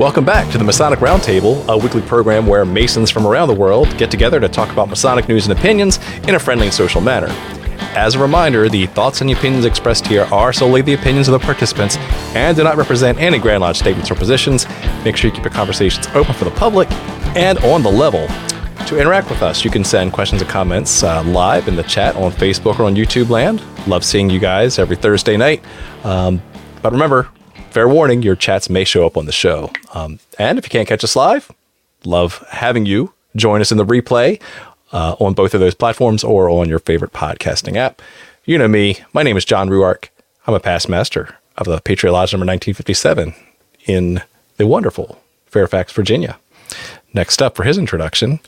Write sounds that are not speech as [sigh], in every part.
Welcome back to the Masonic Roundtable, a weekly program where Masons from around the world get together to talk about Masonic news and opinions in a friendly and social manner. As a reminder, the thoughts and opinions expressed here are solely the opinions of the participants and do not represent any Grand Lodge statements or positions. Make sure you keep your conversations open for the public and on the level. To interact with us, you can send questions and comments uh, live in the chat on Facebook or on YouTube land. Love seeing you guys every Thursday night. Um, but remember, fair warning, your chats may show up on the show. Um, and if you can't catch us live, love having you join us in the replay uh, on both of those platforms or on your favorite podcasting app. You know me. My name is John Ruark. I'm a past master of the Patriot Lodge number 1957 in the wonderful Fairfax, Virginia. Next up for his introduction,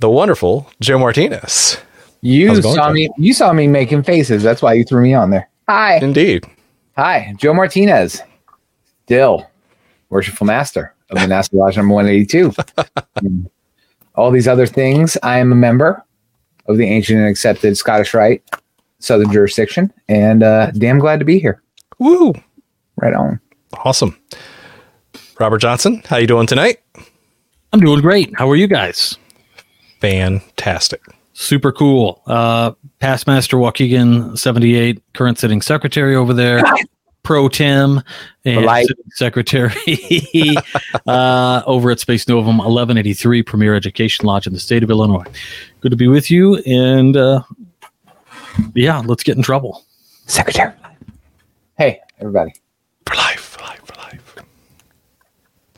the wonderful Joe Martinez. You saw Joe? me. You saw me making faces. That's why you threw me on there. Hi. Indeed. Hi, Joe Martinez. Dill, worshipful master of the Nassau Lodge number 182. [laughs] All these other things, I am a member of the ancient and accepted Scottish Rite Southern jurisdiction, and uh, damn glad to be here. Woo! Right on. Awesome. Robert Johnson, how you doing tonight? I'm doing great. How are you guys? Fantastic. Super cool. Uh, past Master Waukegan 78, current sitting secretary over there [laughs] pro tem and secretary [laughs] uh, over at Spes Novum 1183 Premier Education Lodge in the state of Illinois. Good to be with you. And uh, yeah, let's get in trouble. Secretary. Hey, everybody. For life, for life, for life.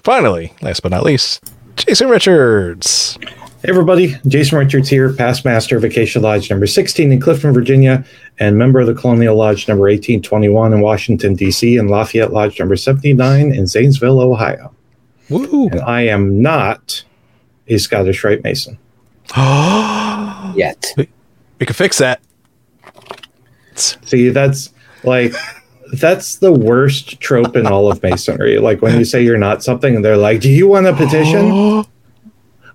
Finally, last but not least, Jason Richards. Hey everybody, Jason Richards here, past master of Acacia Lodge number 16 in Clifton, Virginia, and member of the Colonial Lodge number 1821 in Washington, D.C., and Lafayette Lodge number 79 in Zanesville, Ohio. Woo. And I am not a Scottish Rite Mason. [gasps] Yet. We, we can fix that. See, that's like that's the worst trope in all of masonry. Like when you say you're not something and they're like, "Do you want a petition?" [gasps] [gasps]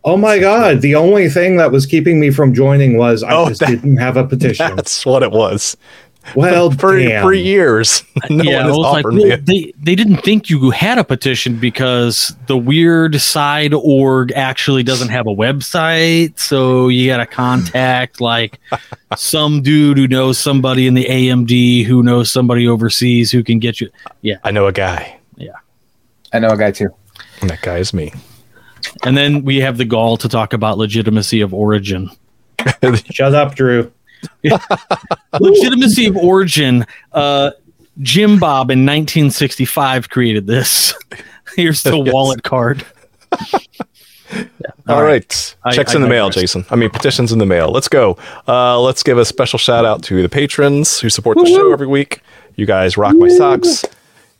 Oh my God. The only thing that was keeping me from joining was I oh, just that, didn't have a [laughs] petition. That's what it was. Well, [laughs] for, for years. [laughs] No yeah, like, well, they, they didn't think you had a petition because the weird side org actually doesn't have a website. So you got to contact like some dude who knows somebody in the AMD who knows somebody overseas who can get you. Yeah. I know a guy. Yeah. I know a guy too. And that guy is me. And then we have the gall to talk about legitimacy of origin. [laughs] Shut up, Drew. [laughs] legitimacy of origin. Uh, Jim Bob in 1965 created this. [laughs] Here's the yes. wallet card. yeah. All, All right. right. Checks I, in I the mail, Jason. I mean, petitions in the mail. Let's go. Uh, let's give a special shout out to the patrons who support Woo-hoo. the show every week. You guys rock my socks.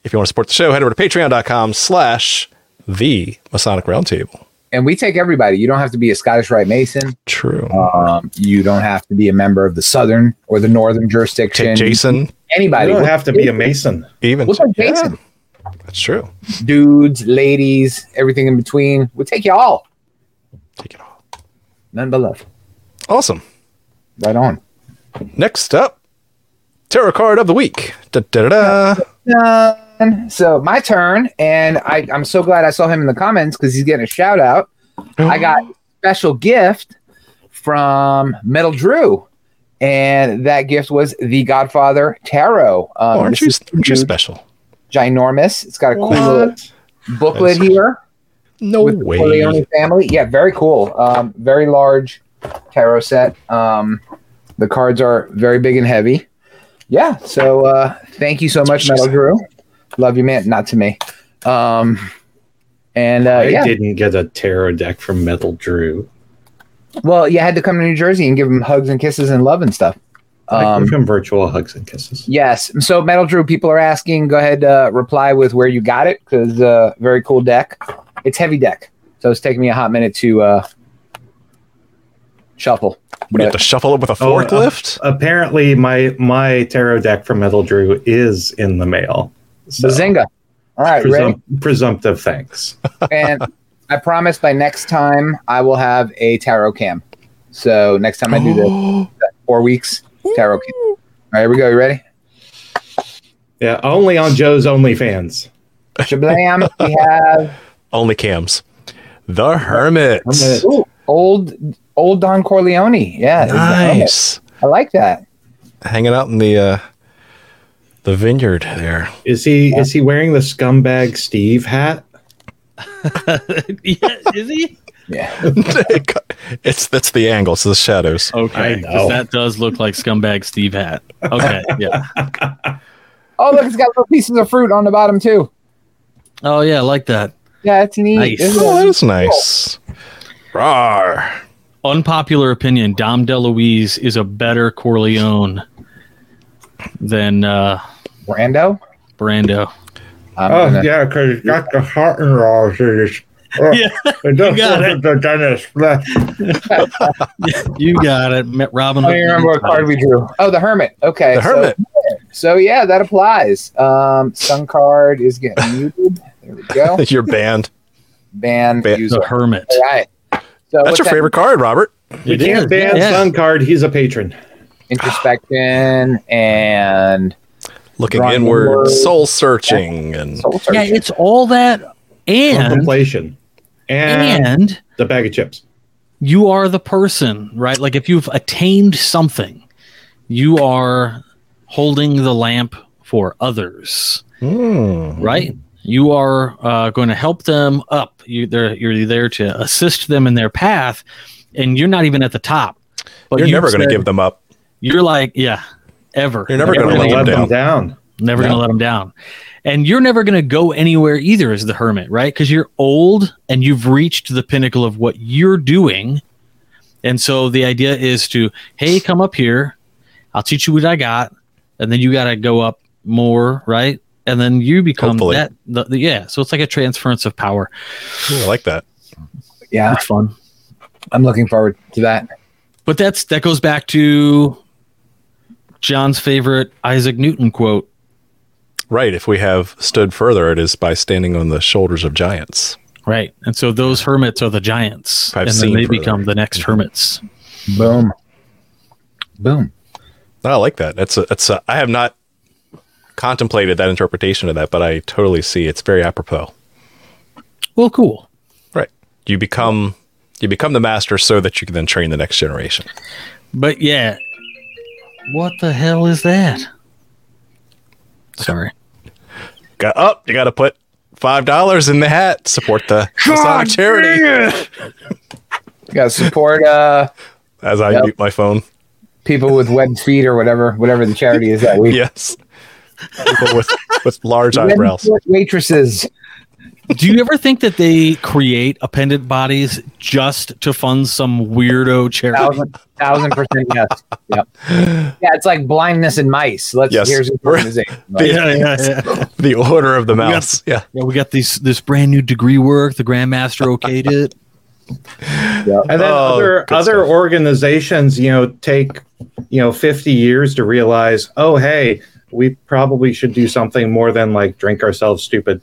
If you want to support the show, head over to patreon.com slash the Masonic Roundtable. And we take everybody. You don't have to be a Scottish Rite Mason. True. Um, you don't have to be a member of the Southern or the Northern jurisdiction. Take Jason. Anybody. You don't have to be a Mason. Even. Look like Jason. Yeah, that's true. Dudes, ladies, everything in between. We'll take you all. Take it all. None but love. Awesome. Right on. Next up, tarot card of the week. Da, da, da, da so my turn, and I, I'm so glad I saw him in the comments because he's getting a shout out. I got a special gift from Metal Drew, and that gift was the Godfather Tarot. Um, oh, aren't you, aren't you special? Ginormous. It's got a cool little booklet here. No way. The family. Yeah, very cool. Um, very large tarot set. Um, the cards are very big and heavy. Yeah. So uh, thank you so much, Metal Drew. Love you, man. Not to me. Um, and uh, I yeah. didn't get a tarot deck from Metal Drew. Well, you had to come to New Jersey and give him hugs and kisses and love and stuff. Um, I give him virtual hugs and kisses. Yes. So Metal Drew, people are asking. Go ahead, uh, reply with where you got it because uh, very cool deck. It's heavy deck, so it's taking me a hot minute to uh, shuffle. We have to shuffle it with a forklift. Oh, uh, apparently, my my tarot deck from Metal Drew is in the mail. So, Bazinga. All right, presum- Presumptive thanks. [laughs] and I promise by next time I will have a tarot cam. So next time I do this, [gasps] four weeks tarot cam. All right, here we go. You ready? Yeah, only on Joe's OnlyFans. Shablam. we have [laughs] only cams. The Hermit. Hermit. Ooh, old old Don Corleone. Yeah. it's the Hermit. Nice. I like that. Hanging out in the uh, the vineyard there. Is he is he wearing the scumbag Steve hat? [laughs] yeah, is he? Yeah. [laughs] it's that's the angle. It's the shadows. Okay, I 'cause that does look like scumbag Steve hat. Okay, yeah. [laughs] Oh, look, it's got little pieces of fruit on the bottom too. Oh yeah, I like that. Yeah, it's neat. Nice. isn't Oh, that is nice. Rawr. Unpopular opinion: Dom DeLuise is a better Corleone than uh, Brando. Brando. I'm Oh gonna- yeah, because he's got the heart and roses. Oh, Yeah, it does got it. the dentist. Blah. you got it, Ma- Robin. I don't remember what card we drew. Oh, the Hermit. Okay. The so- Hermit. So, yeah, that applies. Um, Sun card is getting [laughs] muted. There we go. [laughs] Your band. Ban Ban- user. The Hermit. All right. So That's your that? favorite card, Robert. You It can't is, ban yeah. Sun card. He's a patron. Introspection and Looking Drawing inward, inward. soul searching, and soul Yeah, it's all that, and Contemplation. And, and the bag of chips. you are the person, right? Like if you've attained something, you are holding the lamp for others, Hmm. right? You are uh, going to help them up. You, they're, you're there to assist them in their path, and you're not even at the top. But you're you never going to give them up. You're like, yeah, ever. You're never Never gonna gonna let let them them down. never No. going to let them down. And you're never going to go anywhere either as the hermit, right? Because you're old and you've reached the pinnacle of what you're doing. And so the idea is to, hey, come up here. I'll teach you what I got. And then you got to go up more, right? And then you become Hopefully. that. The, the- yeah. So it's like a transference of power. Ooh, I like that. yeah, It's fun. I'm looking forward to that. But that's that goes back to John's favorite Isaac Newton quote. Right. If we have stood further, it is by standing on the shoulders of giants. Right. And so those hermits are the giants. I've and then they further. become the next mm-hmm. hermits. Boom. Boom. I like that. That's a, that's a, I have not contemplated that interpretation of that, but I totally see it's very apropos. Well, cool. Right. You become you become the master so that you can then train the next generation. But yeah. What the hell is that? Sorry. Got up. you got to put five dollars in the hat. Support the Masonic charity. You got to support uh, As I Yep. mute my phone. people with webbed feet or whatever, whatever the charity is that week. Yes. People with with large eyebrows. foot waitresses. Do you ever think that they create appendant bodies just to fund some weirdo charity? Thousand, thousand percent yes. Yep. Yeah, it's like blindness in mice. Let's Yes. here's an organization. [laughs] Like, Yeah, yeah, yeah. The order of the mouse. Yeah. yeah. We got these this brand new degree work. The grandmaster okayed it. And then Oh, other other stuff. organizations, you know, take you know 50 years to realize, oh hey, we probably should do something more than like drink ourselves stupid.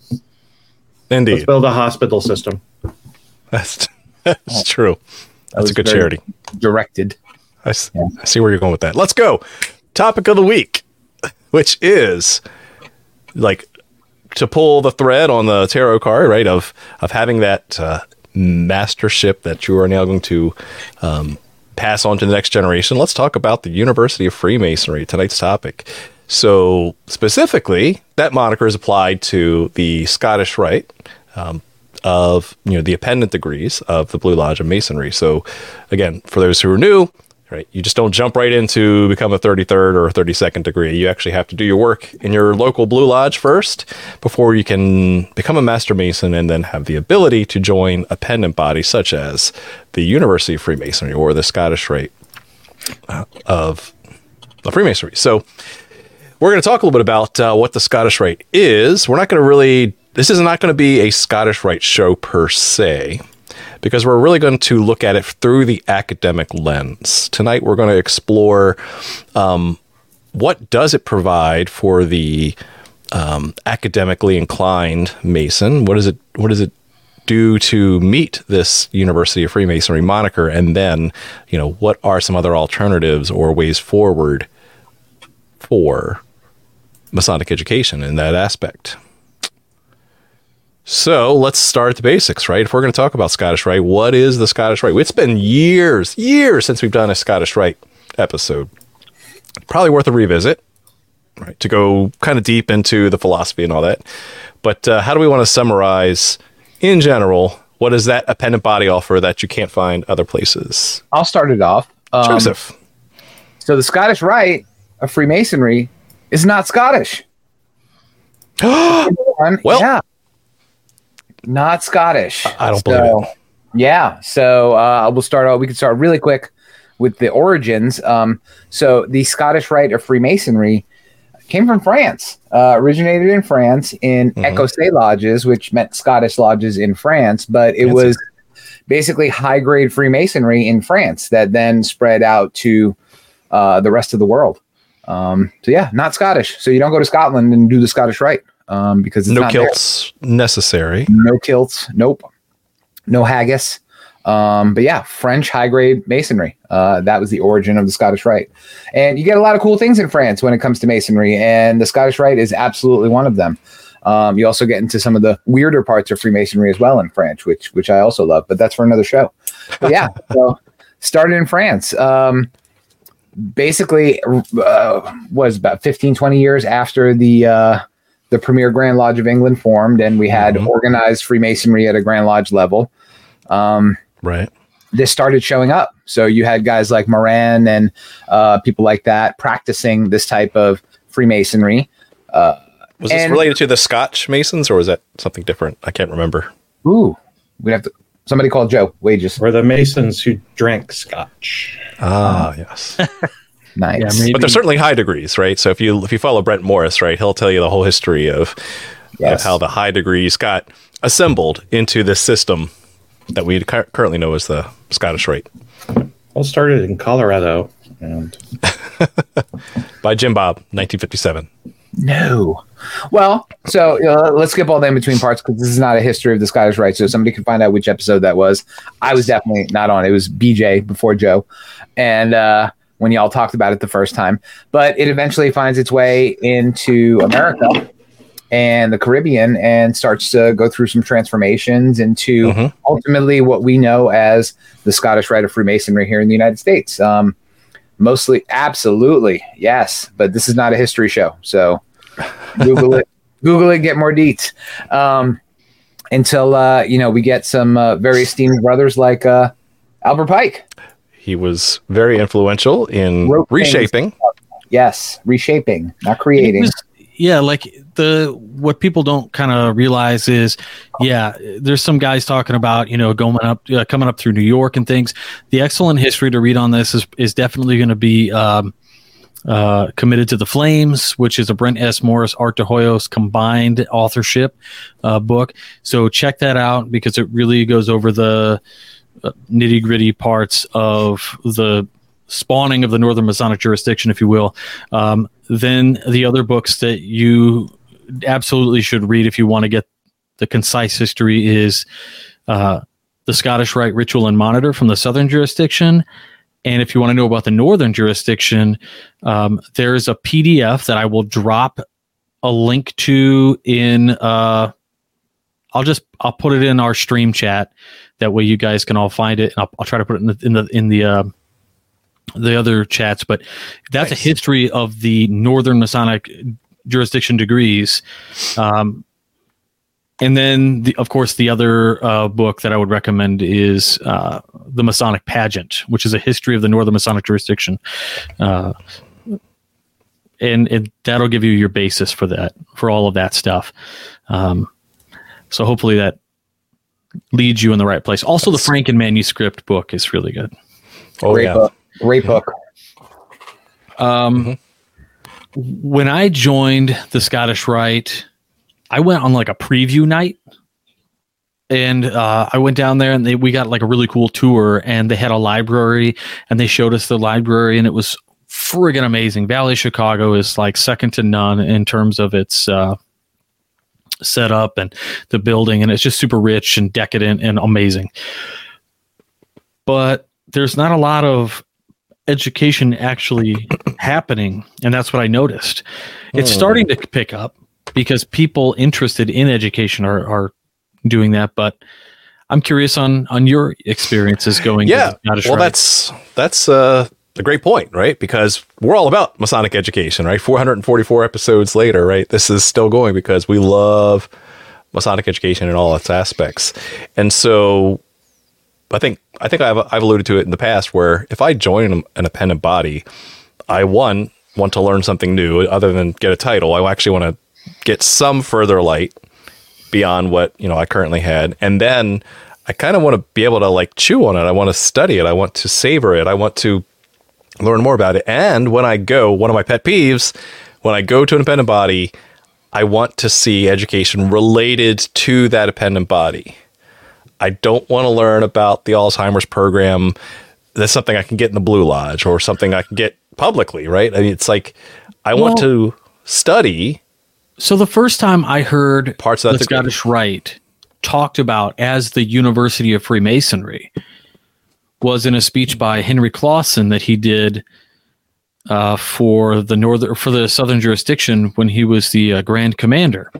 Let's Indeed. build a hospital system. That's, that's true. That's a good charity. directed. I, s- I see where you're going with that. Let's go. Topic of the week, which is like to pull the thread on the tarot card, right? Of of having that uh, mastership that you are now going to um, pass on to the next generation. Let's talk about the University of Freemasonry, tonight's topic. So specifically, that moniker is applied to the Scottish Rite um, of you know the appendant degrees of the Blue Lodge of Masonry. So again, for those who are new, right, you just don't jump right into become a 33rd or a 32nd degree. You actually have to do your work in your local Blue Lodge first before you can become a Master Mason and then have the ability to join a pendant body such as the University of Freemasonry or the Scottish Rite uh, of the Freemasonry. So we're going to talk a little bit about uh, what the Scottish Rite is. We're not going to really, this is not going to be a Scottish Rite show per se, because we're really going to look at it through the academic lens. Tonight, we're going to explore um, what does it provide for the um, academically inclined Mason. What does it? What does it do to meet this University of Freemasonry moniker? And then, you know, what are some other alternatives or ways forward for Masonic education in that aspect. So let's start at the basics, right? If we're going to talk about Scottish Rite, what is the Scottish Rite? It's been years, years since we've done a Scottish Rite episode. Probably worth a revisit, right? To go kind of deep into the philosophy and all that. But uh, how do we want to summarize, in general, What does that appendant body offer that you can't find other places? I'll start it off. Um, Joseph. So the Scottish Rite of Freemasonry is not Scottish. [gasps] well, yeah, not Scottish. I don't so, believe it. Yeah, so uh, we'll start out. We can start really quick with the origins. Um, so the Scottish Rite of Freemasonry came from France, uh, originated in France in mm-hmm. Ecossais lodges, which meant Scottish lodges in France, but it That's was basically high grade Freemasonry in France that then spread out to uh, the rest of the world. Um, so yeah, not Scottish. So you don't go to Scotland and do the Scottish Rite um, because no kilts there. necessary. No kilts. Nope. No haggis. Um, but yeah, French high grade masonry. Uh, that was the origin of the Scottish Rite. And you get a lot of cool things in France when it comes to masonry, and the Scottish Rite is absolutely one of them. Um, you also get into some of the weirder parts of Freemasonry as well in France, which which I also love, but that's for another show. But yeah, [laughs] so started in France. Um, basically, uh, was about 15, 20 years after the uh, the premier Grand Lodge of England formed, and we had mm-hmm. organized Freemasonry at a Grand Lodge level. Um, right. This started showing up. So you had guys like Morin and uh, people like that practicing this type of Freemasonry. Uh, was this and, related to the Scotch Masons, or was that something different? I can't remember. Ooh, we have to. Somebody called Joe Wages. Or the Masons who drank Scotch. Ah, yes. [laughs] nice. Yeah, but there's certainly high degrees, right? So if you if you follow Brent Morris, right, he'll tell you the whole history of, yes. of how the high degrees got assembled into this system that we cu- currently know as the Scottish Rite. All started in Colorado and [laughs] by Jim Bob, 1957. No. Well, so let's skip all the in between parts because this is not a history of the Scottish Rite. So somebody can find out which episode that was. I was definitely not on. It was BJ before Joe, and uh, when y'all talked about it the first time. But it eventually finds its way into America and the Caribbean and starts to go through some transformations into mm-hmm. ultimately what we know as the Scottish Rite of Freemasonry here in the United States. Um, mostly, absolutely, yes, but this is not a history show, so [laughs] Google it. Google it, get more deets. Um, until uh, you know we get some uh, very esteemed brothers like uh, Albert Pike. He was very influential in Wrote reshaping. Things. Yes, reshaping, not creating. Was, yeah, like the what people don't kind of realize is, yeah, there's some guys talking about you know going up, uh, coming up through New York and things. The excellent history to read on this is is definitely going to be. Um, uh, committed to the Flames, which is a Brent S. Morris, Art de Hoyos combined authorship uh, book. So check that out because it really goes over the uh, nitty gritty parts of the spawning of the Northern Masonic jurisdiction, if you will. Um, then the other books that you absolutely should read if you want to get the concise history is uh, the Scottish Rite Ritual and Monitor from the Southern jurisdiction. And if you want to know about the Northern jurisdiction, um, there's a PDF that I will drop a link to in. Uh, I'll just I'll put it in our stream chat. That way, you guys can all find it. I'll, I'll, try to put it in the in the in the uh, the other chats, but that's nice. a history of the Northern Masonic jurisdiction degrees. Um, and then, the, of course, the other uh, book that I would recommend is uh, The Masonic Pageant, which is a history of the Northern Masonic jurisdiction. Uh, and, and, that'll give you your basis for that, for all of that stuff. Um, so hopefully that leads you in the right place. Also, the Francken manuscript book is really good. Oh, Great yeah. Book. Great book. Um, mm-hmm. When I joined the Scottish Rite, I went on like a preview night, and uh, I went down there and they, we got like a really cool tour, and they had a library, and they showed us the library, and it was friggin' amazing. Valley Chicago is like second to none in terms of its uh, setup and the building, and it's just super rich and decadent and amazing. But there's not a lot of education actually happening and that's what i noticed it's hmm. starting to pick up because people interested in education are, are doing that. But I'm curious on on your experiences going. Yeah, well, that's that's uh, a great point, right? Because we're all about Masonic education, right? 444 episodes later, right? This is still going because we love Masonic education in all its aspects, and so I think I think I've I've alluded to it in the past where if I join an appendant body, I one want to learn something new other than get a title. I actually want to get some further light beyond what you know I currently had, and then I kind of want to be able to like chew on it. I want to study it. I want to savor it. I want to learn more about it. And when I go, one of my pet peeves, when I go to an appendant body, I want to see education related to that appendant body. I don't want to learn about the Alzheimer's program. That's something I can get in the Blue Lodge or something I can get publicly, right? I mean, it's like I well, want to study so the first time I heard parts of the Scottish Rite talked about as the University of Freemasonry was in a speech by Henry Clausen that he did uh, for the northern for the southern jurisdiction when he was the uh, Grand Commander,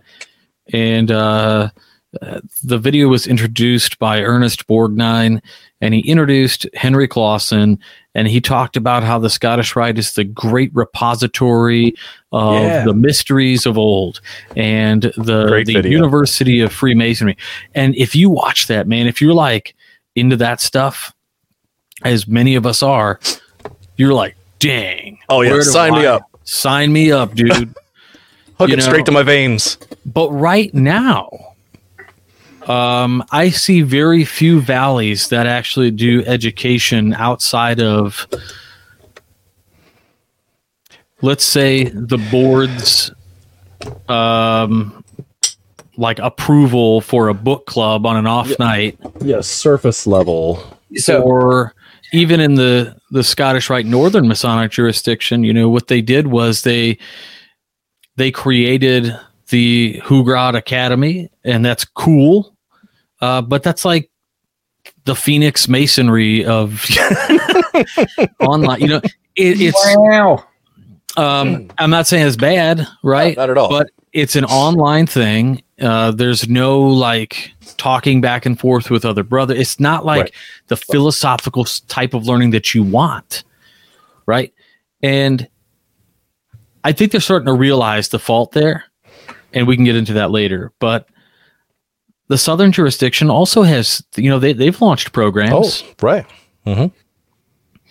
and uh, the video was introduced by Ernest Borgnine, and he introduced Henry Clausen, and he talked about how the Scottish Rite is the great repository of yeah. the mysteries of old and the, the University of Freemasonry. And if you watch that, man, if you're like into that stuff, as many of us are, you're like, dang. Oh yeah, sign me up. Sign me up, dude. [laughs] Hook you it know? straight to my veins. But right now, um, I see very few valleys that actually do education outside of, let's say, the board's um, like approval for a book club on an off yeah. night. Yeah, surface level. So, or even in the the Scottish Rite Northern Masonic jurisdiction, you know what they did was they they created the Hauts Grades Academy, and that's cool. Uh, but that's like the Phoenix Masonry of [laughs] online. You know, it, it's wow. Um, I'm not saying it's bad, right? No, not at all. But it's an online thing. Uh, there's no like talking back and forth with other brother. It's not like right. the philosophical type of learning that you want, right? And I think they're starting to realize the fault there, and we can get into that later. But the southern jurisdiction also has you know they, they've launched programs. Oh right. Mm-hmm.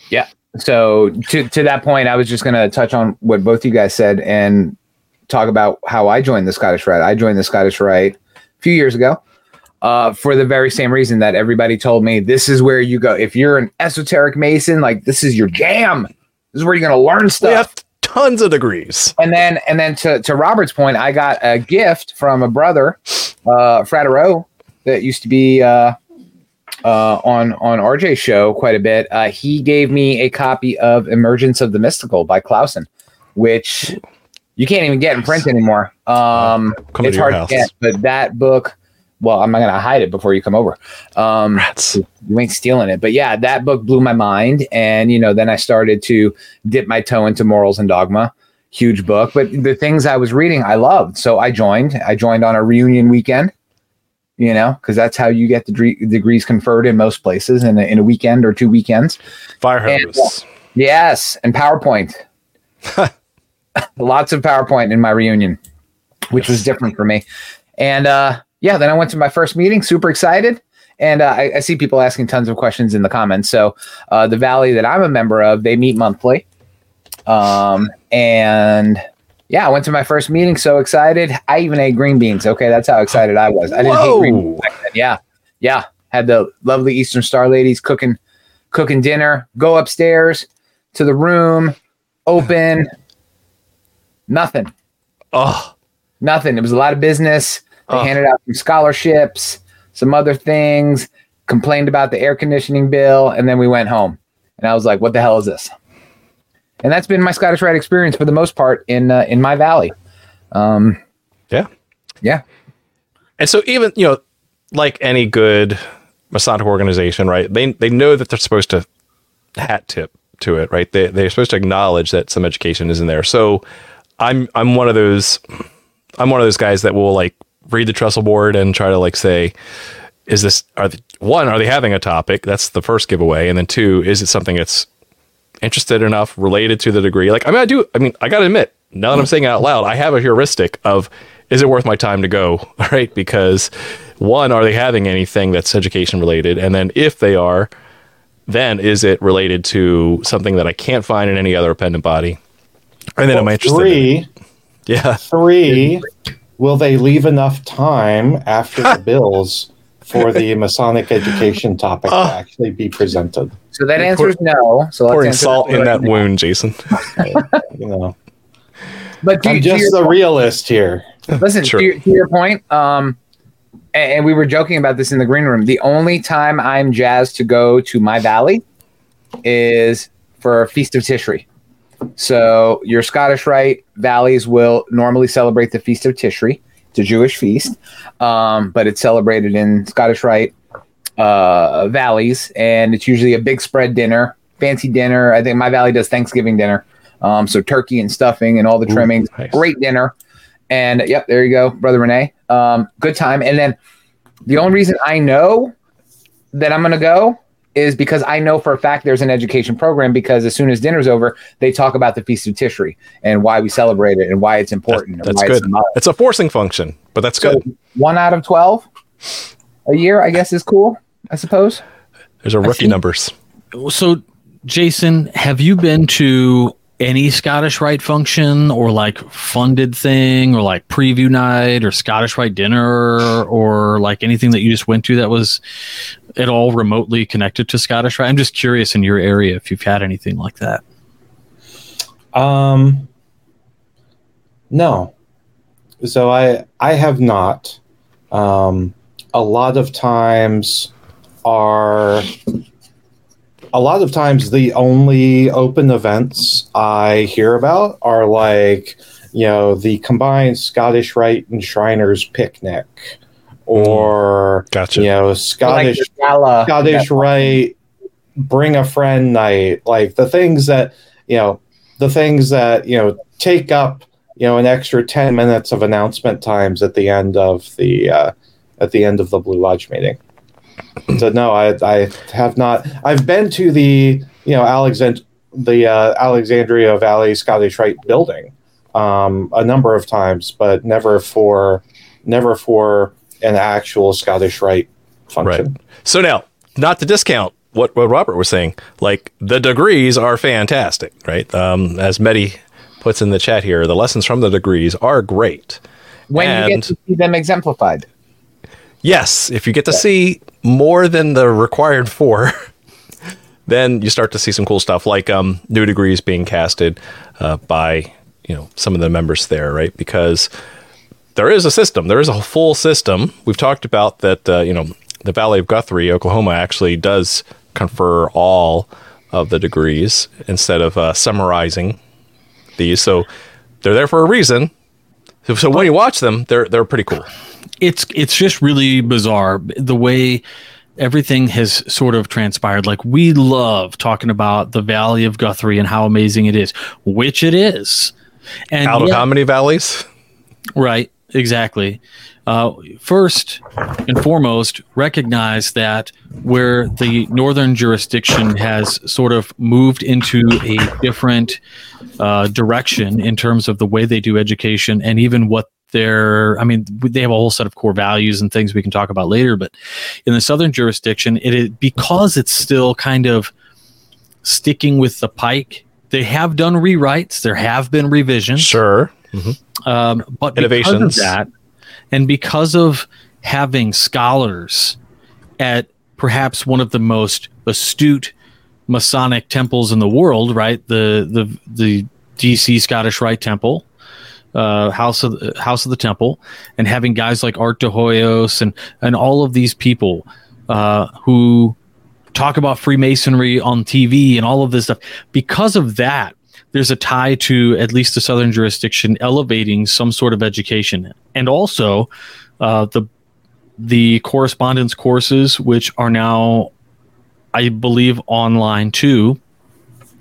yeah. So to, to that point i was just going to touch on what both you guys said and talk about how i joined the scottish rite. I joined the scottish rite a few years ago uh, for the very same reason that everybody told me this is where you go. If you're an esoteric mason like this is your jam. This is where you're going to learn stuff tons of degrees. And then and then to, to Robert's point, I got a gift from a brother, uh Fratero, that used to be uh uh, on on RJ's show quite a bit. Uh, he gave me a copy of Emergence of the Mystical by Clausen, which you can't even get in print anymore. Um, it's hard to get, but that book well, I'm not gonna hide it before you come over. Um, Rats. You ain't stealing it, but yeah, that book blew my mind, and you know, then I started to dip my toe into morals and dogma. Huge book, but the things I was reading, I loved. So I joined. I joined on a reunion weekend. You know, because that's how you get the de- degrees conferred in most places in a, in a weekend or two weekends. Fire hose. And, yes, and PowerPoint. [laughs] Lots of PowerPoint in my reunion, which was different for me. And uh, yeah, then I went to my first meeting, super excited. And uh, I, I, see people asking tons of questions in the comments. So uh, the Valley that I'm a member of, they meet monthly. Um, and yeah, I went to my first meeting, so excited. I even ate green beans. Okay, that's how excited I was. I didn't Whoa. hate green beans Yeah, yeah. Had the lovely Eastern Star ladies cooking, cooking dinner. Go upstairs to the room, open. [laughs] Nothing. Oh, nothing. It was a lot of business. They oh. handed out some scholarships, some other things, complained about the air conditioning bill, and then we went home. And I was like, "What the hell is this?" And that's been my Scottish Rite experience for the most part in uh, in my valley. Um, yeah, yeah. And so even you know, like any good Masonic organization, right? They they know that they're supposed to hat tip to it, right? They they're supposed to acknowledge that some education is in there. So I'm I'm one of those I'm one of those guys that will like read the trestle board and try to like say, is this are the, one are they having a topic? That's the first giveaway, and then two, is it something that's interested enough, related to the degree? Like, I mean, I do. I mean, I got to admit, now that I'm saying it out loud, I have a heuristic of is it worth my time to go? [laughs] Right? Because one, are they having anything that's education related? And then if they are, then is it related to something that I can't find in any other appendant body? And then well, am I interested? Three, in yeah. Three, will they leave enough time after the [laughs] bills for the Masonic education topic uh, to actually be presented? So that answer is no. So pouring salt in that wound, Jason. you know. [laughs] But I'm just the realist here. Listen sure. to, your, to, your, point. Um, and, and we were joking about this in the green room. The only time I'm jazzed to go to my valley is for Feast of Tishri. So your Scottish Rite valleys will normally celebrate the Feast of Tishri. It's a Jewish feast, um, but it's celebrated in Scottish Rite uh, valleys, and it's usually a big spread dinner, fancy dinner. I think my valley does Thanksgiving dinner, um, so turkey and stuffing and all the trimmings. Ooh, nice. Great dinner. And yep, there you go, brother Renee. Um, good time. And then the only reason I know that I'm going to go is because I know for a fact there's an education program because as soon as dinner's over, they talk about the Feast of Tishri and why we celebrate it and why it's important. That's, that's good. It's, it's, a forcing function, but that's so good. One out of 12 a year, I guess, is cool, I suppose. There's a rookie numbers. So, Jason, have you been to any Scottish Rite function or like funded thing or like preview night or Scottish Rite dinner or like anything that you just went to that was at all remotely connected to Scottish Rite? I'm just curious in your area if you've had anything like that. Um, no. So I I have not. Um, a lot of times are a lot of times the only open events I hear about are like, you know, the combined Scottish Rite and Shriners picnic or gotcha. you know, Scottish like Scottish right? bring a friend night, like the things that, you know, the things that, you know, take up, you know, an extra 10 minutes of announcement times at the end of the uh, at the end of the Blue Lodge meeting so no, I I have not. I've been to the you know Alexand the uh, Alexandria Valley Scottish Rite building um, a number of times, but never for never for an actual Scottish Rite function. Right. So now, not to discount what what Robert was saying, like the degrees are fantastic, right? Um, as Medi puts in the chat here, the lessons from the degrees are great. When and you get to see them exemplified. Yes, if you get to yeah. see more than the required four, [laughs] then you start to see some cool stuff like um, new degrees being casted uh, by you know some of the members there, right? Because there is a system, there is a full system. We've talked about that. Uh, you know, the Valley of Guthrie, Oklahoma, actually does confer all of the degrees instead of uh, summarizing these. So they're there for a reason. So, so when you watch them, they're they're pretty cool it's it's just really bizarre the way everything has sort of transpired. Like we love talking about the Valley of Guthrie and how amazing it is, which it is. And out of how many valleys? Right, exactly. Uh, first and foremost, recognize that where the northern jurisdiction has sort of moved into a different uh, direction in terms of the way they do education and even what their i mean they have a whole set of core values and things we can talk about later but in the southern jurisdiction it is because it's still kind of sticking with the pike they have done rewrites. There have been revisions. Sure mm-hmm. um, but innovations that and because of having scholars at perhaps one of the most astute masonic temples in the world right the the the dc scottish rite temple uh, House of the, House of the Temple, and having guys like Art de Hoyos and and all of these people uh, who talk about Freemasonry on TV and all of this stuff. Because of that, there's a tie to at least the Southern jurisdiction elevating some sort of education, and also uh, the the correspondence courses, which are now, I believe, online too.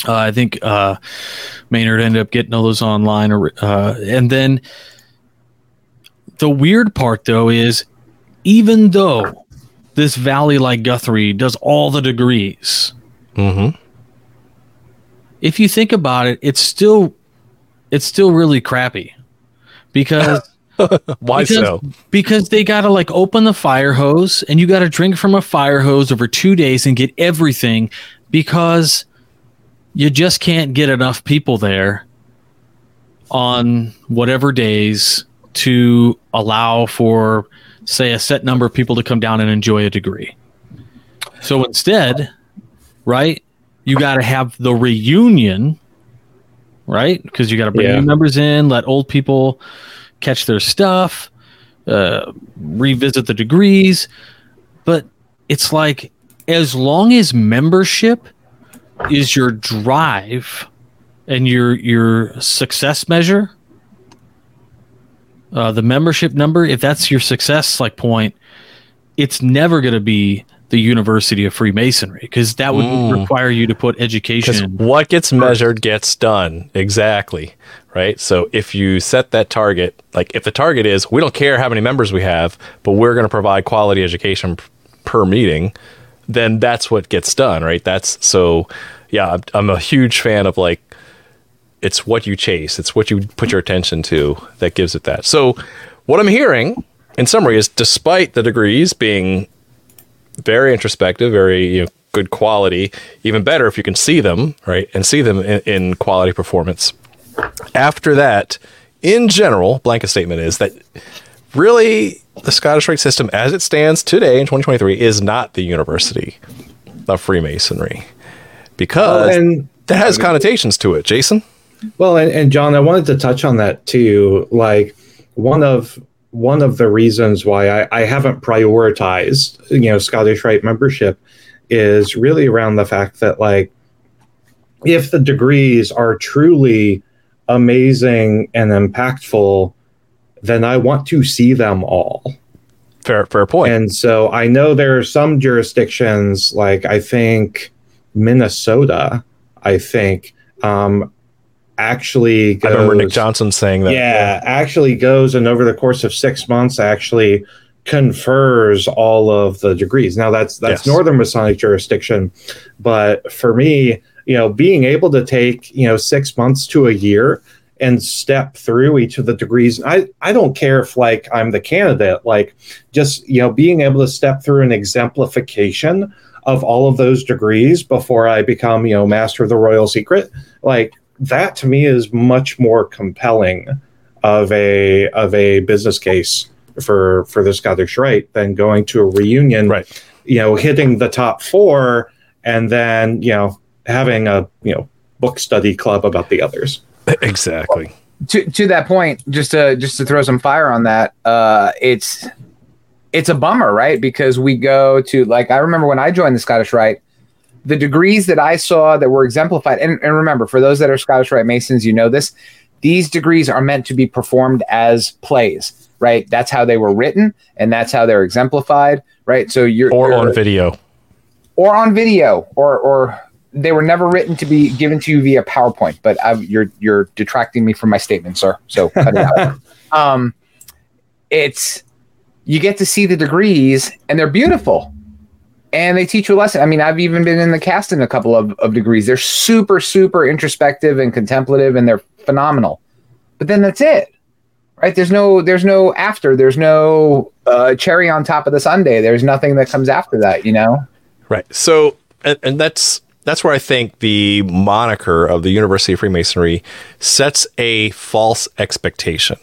Uh, I think uh, Maynard ended up getting all those online, or, uh, and then the weird part though is even though this valley like Guthrie does all the degrees, Mm-hmm. If you think about it, it's still it's still really crappy because [laughs] Why because, so? Because they got to like open the fire hose and you got to drink from a fire hose over two days and get everything because you just can't get enough people there on whatever days to allow for, say, a set number of people to come down and enjoy a degree. So instead, right, you got to have the reunion, right? Because you got to bring Yeah. new members in, let old people catch their stuff, uh, revisit the degrees. But it's like, as long as membership is your drive and your your success measure, uh, the membership number, if that's your success like point, it's never going to be the University of Freemasonry because that would Mm. require you to put education. what gets measured gets done. Exactly. Right. So if you set that target, like if the target is we don't care how many members we have, but we're going to provide quality education p- per meeting, then that's what gets done. Right. That's so, yeah, I'm, I'm a huge fan of like, it's what you chase, it's what you put your attention to that gives it that. So what I'm hearing in summary is despite the degrees being very introspective, very you know, good quality. Even better if you can see them, right, and see them in, in quality performance. After that, in general, blanket statement is that really the Scottish Rite system, as it stands today in 2023, is not the University of Freemasonry because Well, and- that has connotations to it. Jason, Well, and, and John, I wanted to touch on that too. Like one of one of the reasons why I, I haven't prioritized, you know, Scottish Rite membership is really around the fact that like if the degrees are truly amazing and impactful, then I want to see them all. fair fair point. And so I know there are some jurisdictions, like I think Minnesota, I think, um, actually I remember Nick Johnson saying that. yeah, actually goes and over the course of six months actually confers all of the degrees. Now that's that's Yes. Northern Masonic jurisdiction, but for me, you know, being able to take you know six months to a year and step through each of the degrees. I I don't care if like I'm the candidate, like just you know being able to step through an exemplification of all of those degrees before I become you know master of the royal secret, like that to me is much more compelling of a of a business case for for the Scottish Rite than going to a reunion, Right. You know, hitting the top four and then you know having a you know book study club about the others. [laughs] Exactly. to to that point, just to just to throw some fire on that, uh, it's it's a bummer, right? Because we go to like I remember when I joined the Scottish Rite, the degrees that I saw that were exemplified, and, and remember for those that are Scottish Rite Masons, you know this. These degrees are meant to be performed as plays, right? That's how they were written, and that's how they're exemplified, right? So you're Or you're- on video. or on video, or or they were never written to be given to you via PowerPoint. But i you're you're detracting me from my statement, sir. So cut it out. [laughs] um, it's you get to see the degrees, and they're beautiful, and they teach you a lesson. I mean, I've even been in the cast in a couple of, of degrees. They're super super introspective and contemplative, and they're phenomenal. But then that's it. Right? There's no there's no after. There's no uh, cherry on top of the sundae. There's nothing that comes after that, you know? Right. So, and, and that's that's where I think the moniker of the University of Freemasonry sets a false expectation.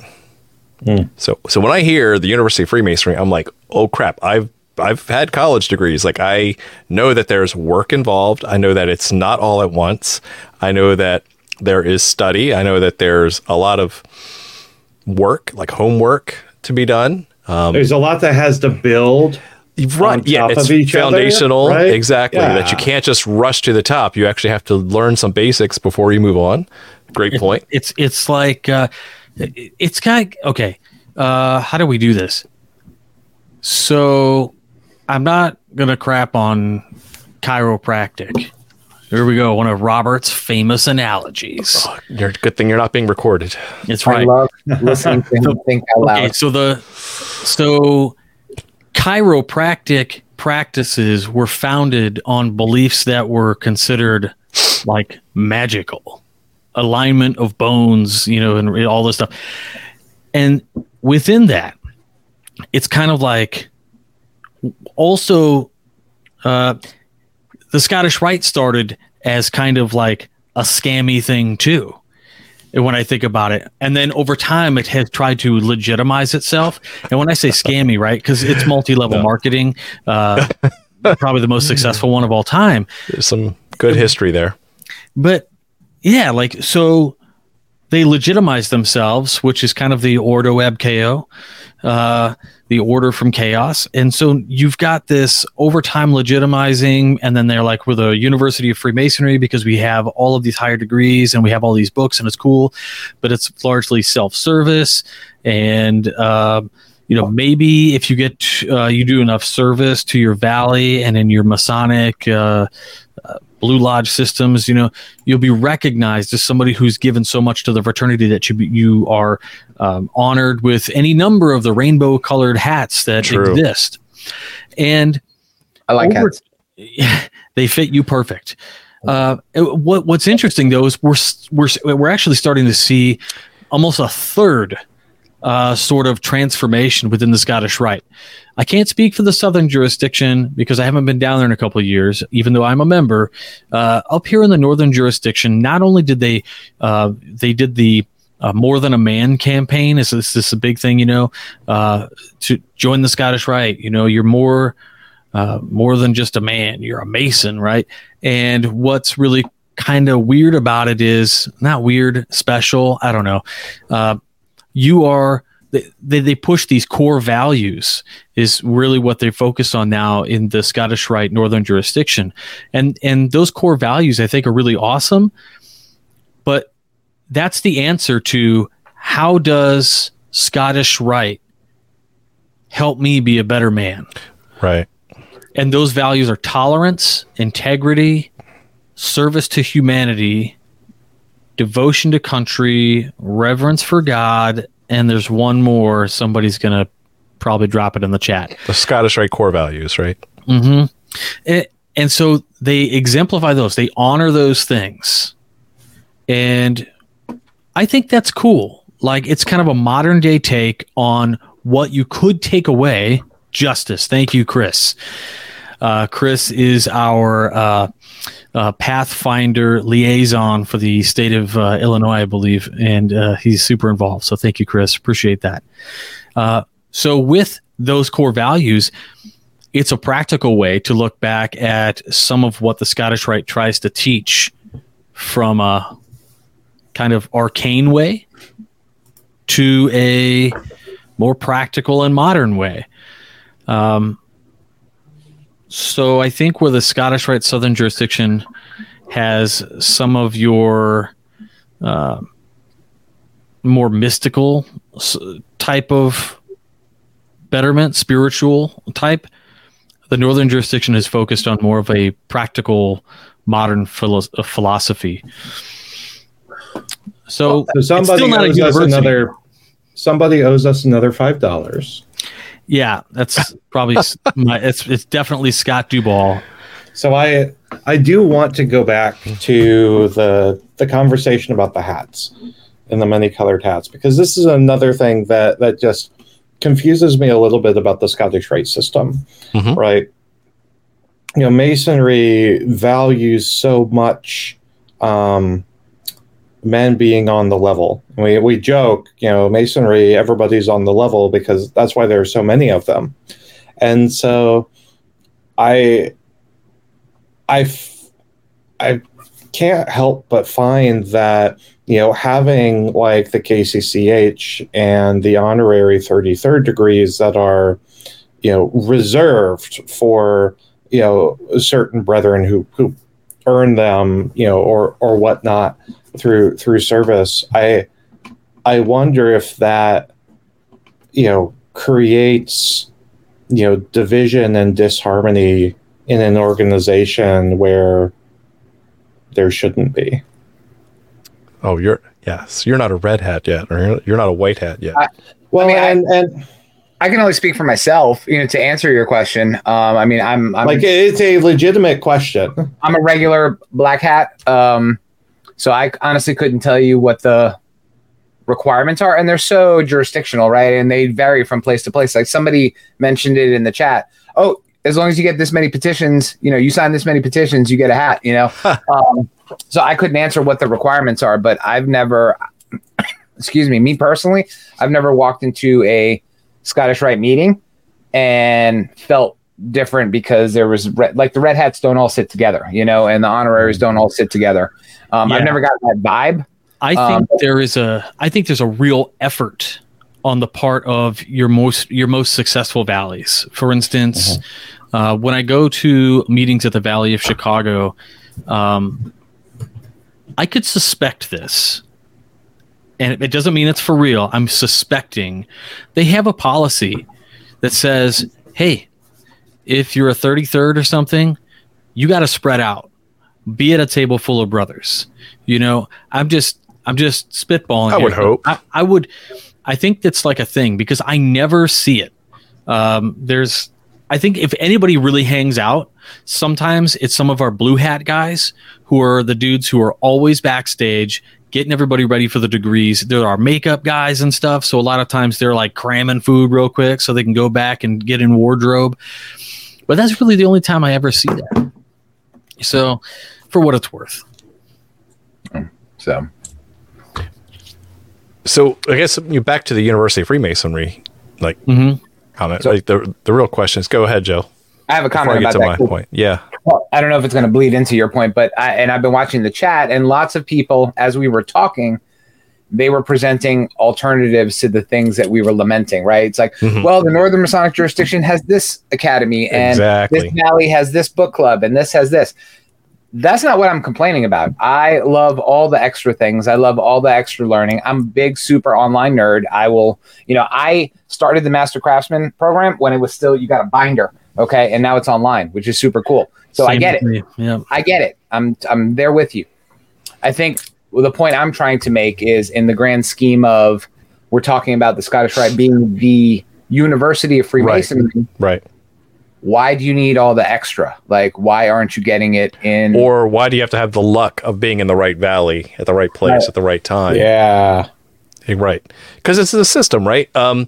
So, so when I hear the University of Freemasonry, I'm like, oh crap! I've I've had college degrees. Like I know that there's work involved. I know that it's not all at once. I know that there is study. I know that there's a lot of work, like homework, to be done. Um, There's a lot that has to build. right on yeah top it's of each other, foundational right? exactly that you can't just rush to the top you actually have to learn some basics before you move on great point It's it's like uh, it's kind of okay. Uh, how do we do this? So I'm not gonna crap on chiropractic Here we go. One of Robert's famous analogies. Oh, you're good thing you're not being recorded. It's I right. love [laughs] listening to him think out loud. Okay, so the so chiropractic practices were founded on beliefs that were considered like magical alignment of bones, you know, and all this stuff. And within that, it's kind of like also uh, the Scottish Rite started as kind of like a scammy thing too. When I think about it, and then over time, it has tried to legitimize itself. And when I say scammy, [laughs] right, because it's multi-level No. marketing, uh, [laughs] probably the most successful one of all time. There's some good history there. But yeah, like so they legitimize themselves, which is kind of the Ordo Ab Chao, uh, the order from chaos. And so you've got this over time legitimizing, and then they're like, we're the University of Freemasonry because we have all of these higher degrees and we have all these books and it's cool, but it's largely self service. And, um, you know, maybe if you get, uh, you do enough service to your valley and in your Masonic, uh, Blue Lodge systems, you know, you'll be recognized as somebody who's given so much to the fraternity that you be, you are um, honored with any number of the rainbow colored hats that True. exist, and I like over- hats. [laughs] they fit you perfect. Uh, what What's interesting though is we're we're we're actually starting to see almost a third uh, sort of transformation within the Scottish Rite. I can't speak for the Southern jurisdiction because I haven't been down there in a couple of years, even though I'm a member. Uh, up here in the Northern jurisdiction, not only did they uh, they did the uh, more than a man campaign. Is this, a big thing? You know, uh, to join the Scottish Rite. You know, you're more uh, more than just a man. You're a Mason, right? And what's really kind of weird about it is not weird, special. I don't know. You are they, they push these core values is really what they focus on now in the Scottish Rite Northern jurisdiction, and and those core values I think are really awesome. But that's the answer to how does Scottish Rite help me be a better man? Right. And those values are tolerance, integrity, service to humanity, devotion to country, reverence for God, and there's one more. Somebody's going to probably drop it in the chat. The Scottish Rite core values, right? Mm-hmm. And, and so they exemplify those, they honor those things. And I think that's cool. Like it's kind of a modern day take on what you could take away justice. Thank you, Chris. Uh, Chris is our uh, uh, Pathfinder liaison for the state of uh, Illinois, I believe, and uh, he's super involved. So thank you, Chris. Appreciate that. Uh, so with those core values, it's a practical way to look back at some of what the Scottish Rite tries to teach from a kind of arcane way to a more practical and modern way. Um, so I think where the Scottish Rite Southern jurisdiction has some of your uh, more mystical type of betterment, spiritual type, the Northern jurisdiction is focused on more of a practical, modern philo- uh, philosophy. So, So somebody it's still not a owes us another. Somebody owes us another five dollars. Yeah, that's probably my. It's it's definitely Scott Duball. So I I do want to go back to the the conversation about the hats and the many colored hats because this is another thing that that just confuses me a little bit about the Scottish Rite system, Mhm. right? You know, masonry values so much um, men being on the level. We we joke, you know, masonry everybody's on the level because that's why there are so many of them, and so I I I can't help but find that you know having like the KCCH and the honorary 33rd degrees that are you know reserved for you know certain brethren who who earn them you know or or whatnot through through service i i wonder if that you know creates you know division and disharmony in an organization where there shouldn't be. Oh, you're yes, you're not a red hat yet, or you're- you're not a white hat yet. I- Well, I mean, I- and and I can only speak for myself, you know, to answer your question. Um, I mean, I'm I'm like it's a legitimate question. I'm a regular black hat. Um, so I honestly couldn't tell you what the requirements are, and they're so jurisdictional, right? And they vary from place to place. Like somebody mentioned it in the chat. Oh, as long as you get this many petitions, you know, you sign this many petitions, you get a hat. You know, um, so I couldn't answer what the requirements are, but I've never, [coughs] excuse me, me personally, I've never walked into a Scottish Rite meeting and felt different because there was red, like the red hats don't all sit together, you know, and the honoraries don't all sit together. Um, I've never got that vibe. I Um, think there is a I think there's a real effort on the part of your most your most successful valleys. For instance, uh, when I go to meetings at the Valley of Chicago, um, I could suspect this, and it- it doesn't mean it's for real. I'm suspecting they have a policy that says, "Hey, if you're a 33rd or something, you got to spread out. Be at a table full of brothers." You know, I'm just I'm just spitballing. I would hope. I, I would. I think that's like a thing because I never see it. Um, there's, I think if anybody really hangs out, sometimes it's some of our blue hat guys who are the dudes who are always backstage getting everybody ready for the degrees. There are makeup guys and stuff. So a lot of times they're like cramming food real quick so they can go back and get in wardrobe. But that's really the only time I ever see that. So, for what it's worth. So So I guess you back to the University of Freemasonry, like Mm-hmm. comment. So- like the the real question is, go ahead, Joe. I have a comment about to that. my point, yeah, Well, I don't know if it's going to bleed into your point, but I, and I've been watching the chat, and lots of people, as we were talking, they were presenting alternatives to the things that we were lamenting. Right? It's like, Mhm. well, the Northern Masonic jurisdiction has this academy, and Exactly. this valley has this book club, and this has this. That's not what I'm complaining about. I love all the extra things. I love all the extra learning. I'm a big, super online nerd. I will, you know, I started the Master Craftsman program when it was still you got a binder, okay, and now it's online, which is super cool. So I get it. Yeah. I get it. I'm I'm there with you. I think well, the point I'm trying to make is in the grand scheme of we're talking about the Scottish Rite being the University of Freemasonry. right. Why do you need all the extra? Like, why aren't you getting it in? Or why do you have to have the luck of being in the right valley at the right place Right. at the right time? Yeah. Right. Because it's the system, right? Um,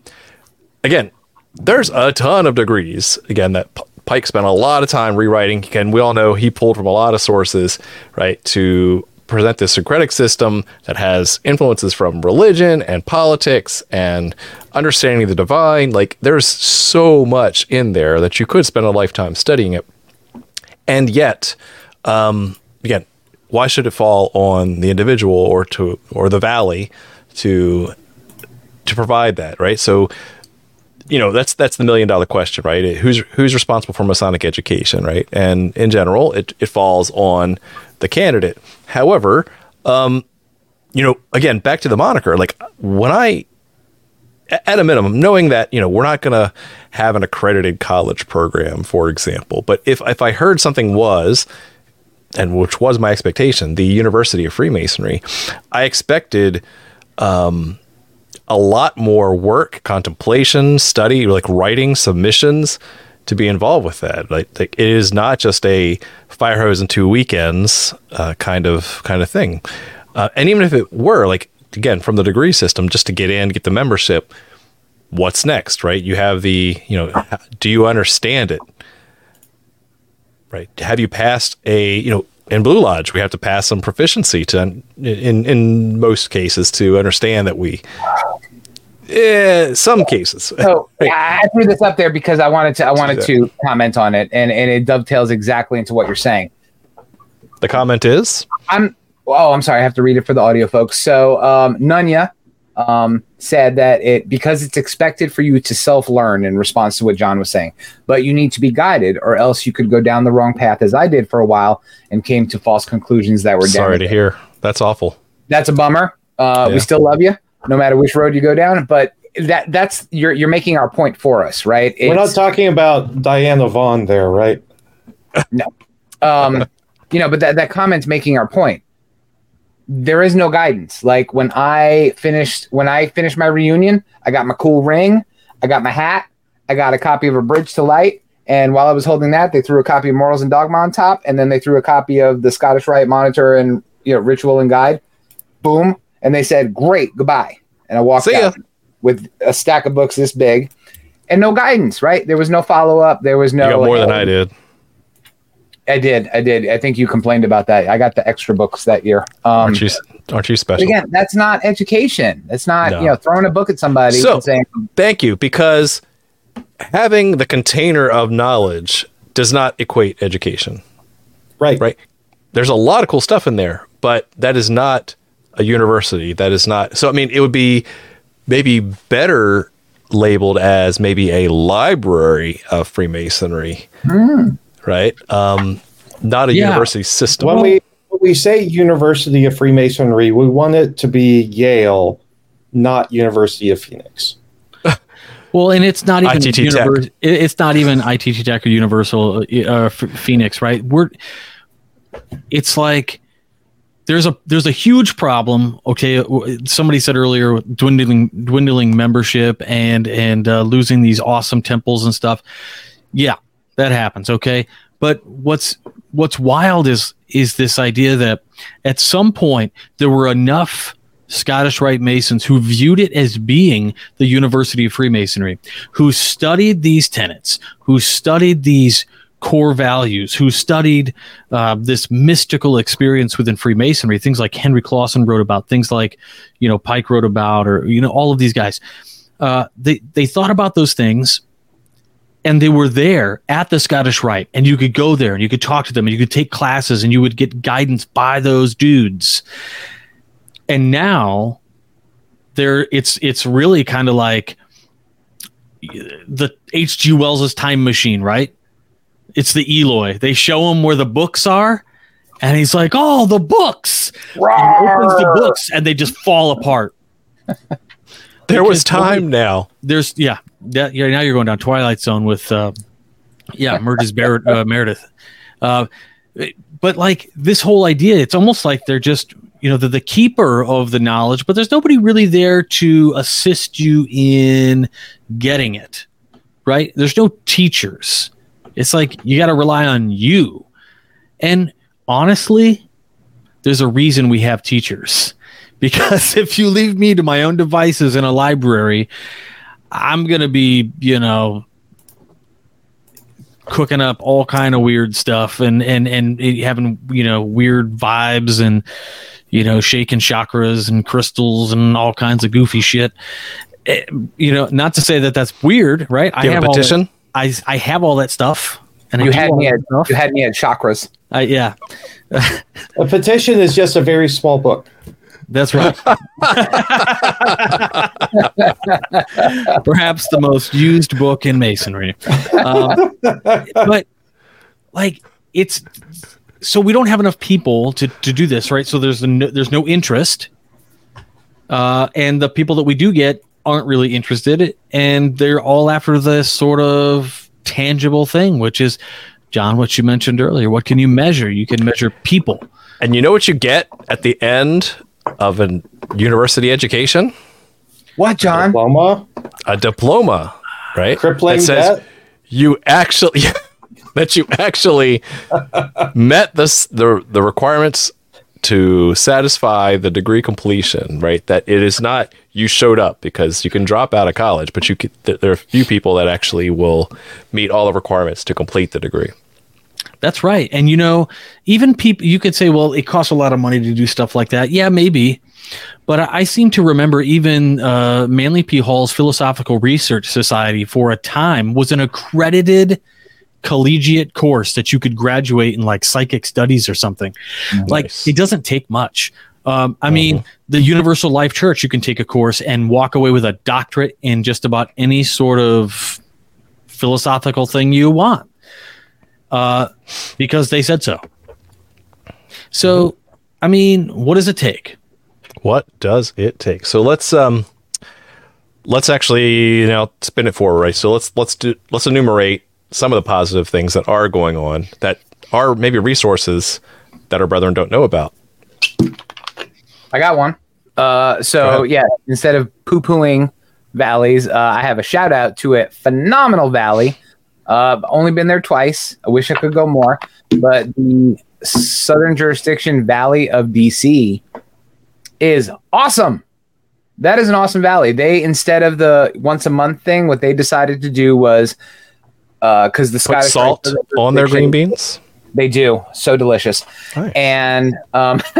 again, there's a ton of degrees. Again, that Pike spent a lot of time rewriting. Again, we all know he pulled from a lot of sources, right, to present this syncretic system that has influences from religion and politics and understanding the divine. Like, there's so much in there that you could spend a lifetime studying it. And yet, um, again, why should it fall on the individual or to or the valley to to provide that, right? So, you know, that's that's the million dollar question, right? Who's who's responsible for Masonic education, right? And in general, it it falls on the candidate. However, um, you know, again, back to the moniker, like when I, at a minimum, knowing that you know we're not going to have an accredited college program, for example, but if if I heard something was, and which was my expectation, the University of Freemasonry, I expected um, a lot more work, contemplation, study, like writing, submissions to be involved with that. Like, like it is not just a fire hose in two weekends uh, kind of kind of thing. Uh, and even if it were, like again, from the degree system, just to get in, get the membership, what's next, right? You have the, you know, do you understand it? Right. Have you passed a, you know, in Blue Lodge, we have to pass some proficiency to, in in most cases, to understand that we, eh, some cases. So. I threw this up there because I wanted to I wanted to comment on it, and and it dovetails exactly into what you're saying. The comment is, I'm oh I'm sorry I have to read it for the audio folks. So um, Nunya um, said that it because it's expected for you to self learn in response to what John was saying, but you need to be guided, or else you could go down the wrong path as I did for a while and came to false conclusions that were sorry to hear. That's awful. That's a bummer. Uh, Yeah. We still love you, no matter which road you go down. But that that's you're you're making our point for us, right? We're not talking about Diana Vaughan there, right? um you know, but that, that comment's making our point. There is no guidance. Like when I finished when I finished my reunion, I got my cool ring, I got my hat, I got a copy of A Bridge to Light, and while I was holding that, they threw a copy of Morals and Dogma on top, and then they threw a copy of the Scottish Rite Monitor and you know Ritual and Guide. Boom, and they said, "Great, goodbye." And I walked out with a stack of books this big, and no guidance. Right? There was no follow up. There was no. you got more than like, I did. I did. I did. I think you complained about that. I got the extra books that year. Um, Aren't you? Aren't you special? again, that's not education. It's not No. you know throwing a book at somebody So- and saying, Thank you, because having the container of knowledge does not equate education. Right. right? There's a lot of cool stuff in there, but that is not a university. That is not. So, I mean, it would be maybe better labeled as maybe a library of Freemasonry, right? Um, not a Yeah. university system. When we when we say University of Freemasonry, we want it to be Yale, not University of Phoenix. [laughs] Well, and it's not even ITT univers- it- It's not even ITT Tech or Universal uh, F- Phoenix, right? We're. It's like there's a there's a huge problem. Okay, somebody said earlier dwindling dwindling membership and and uh, losing these awesome temples and stuff. Yeah, that happens. Okay, but what's what's wild is is this idea that at some point there were enough Scottish Rite Masons who viewed it as being the University of Freemasonry, who studied these tenets, who studied these core values, who studied uh, this mystical experience within Freemasonry, things like Henry Clausen wrote about, things like, you know, Pike wrote about, or, you know, all of these guys. Uh, they, they thought about those things and they were there at the Scottish Rite, and you could go there and you could talk to them and you could take classes and you would get guidance by those dudes. And now there it's it's really kind of like the H.G. Wells's time machine, right? It's the Eloi. They show him where the books are, and he's like, "Oh, the books!" And he opens the books, and they just fall apart. there was because time now. there's yeah, that, yeah. Now you're going down Twilight Zone with uh, yeah, Merges Bar- uh, Meredith. Uh, but like this whole idea, it's almost like they're just you know they're the keeper of the knowledge, but there's nobody really there to assist you in getting it. Right? There's no teachers. It's like you got to rely on you. And honestly, there's a reason we have teachers. [laughs] Because if you leave me to my own devices in a library, I'm gonna be, you know, cooking up all kind of weird stuff and and and having you know weird vibes and you know shaking chakras and crystals and all kinds of goofy shit. Eh, You know, not to say that that's weird, right? Do you have a that- petition? I I have all that stuff. And "You do had me at you had me at chakras." I, yeah, A petition is just a very small book. That's right. [laughs] Perhaps the most used book in masonry. Um, but like it's so we don't have enough people to, to do this, right? So there's no, there's no interest. Uh, and the people that we do get aren't really interested and they're all after this sort of tangible thing, which is John, what you mentioned earlier. What can you measure? You can measure people. And you know what you get at the end of a university education? What, John? Diploma, A diploma, right? crippling that says debt. you actually [laughs] that you actually met this the the requirements to satisfy the degree completion, right? That it is not you showed up because you can drop out of college, but you could, th- there are a few people that actually will meet all the requirements to complete the degree. That's right. And you know, even people, you could say, well, it costs a lot of money to do stuff like that. Yeah, maybe. But I, I seem to remember even uh, Manly P. Hall's Philosophical Research Society for a time was an accredited collegiate course that you could graduate in like psychic studies or something. Like it doesn't take much. Um, I mean, the Universal Life Church, you can take a course and walk away with a doctorate in just about any sort of philosophical thing you want uh, because they said so. So, I mean, what does it take? What does it take? So let's um let's actually you know spin it forward, right? So let's let's do let's enumerate some of the positive things that are going on that are maybe resources that our brethren don't know about? I got one. Uh, so yeah, instead of poo pooing valleys, uh, I have a shout out to a phenomenal valley. Uh, only been there twice. I wish I could go more, but the Southern Jurisdiction Valley of DC is awesome. That is an awesome valley. They instead of the once a month thing, what they decided to do was because uh, the Put Scottish salt on their green beans. They do so delicious, Nice. and um, [laughs]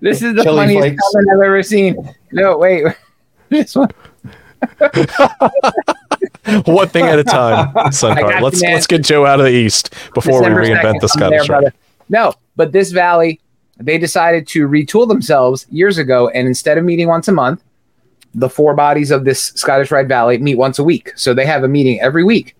this is the Chili funniest flakes. comment I've ever seen. No, wait, [laughs] this one. [laughs] [laughs] One thing at a time, [laughs] Sunkar. Let's you, let's get Joe out of the east before December we reinvent 2nd, the Scottish there, No, but this valley, they decided to retool themselves years ago, and instead of meeting once a month, the four bodies of this Scottish Rite Valley meet once a week. So they have a meeting every week,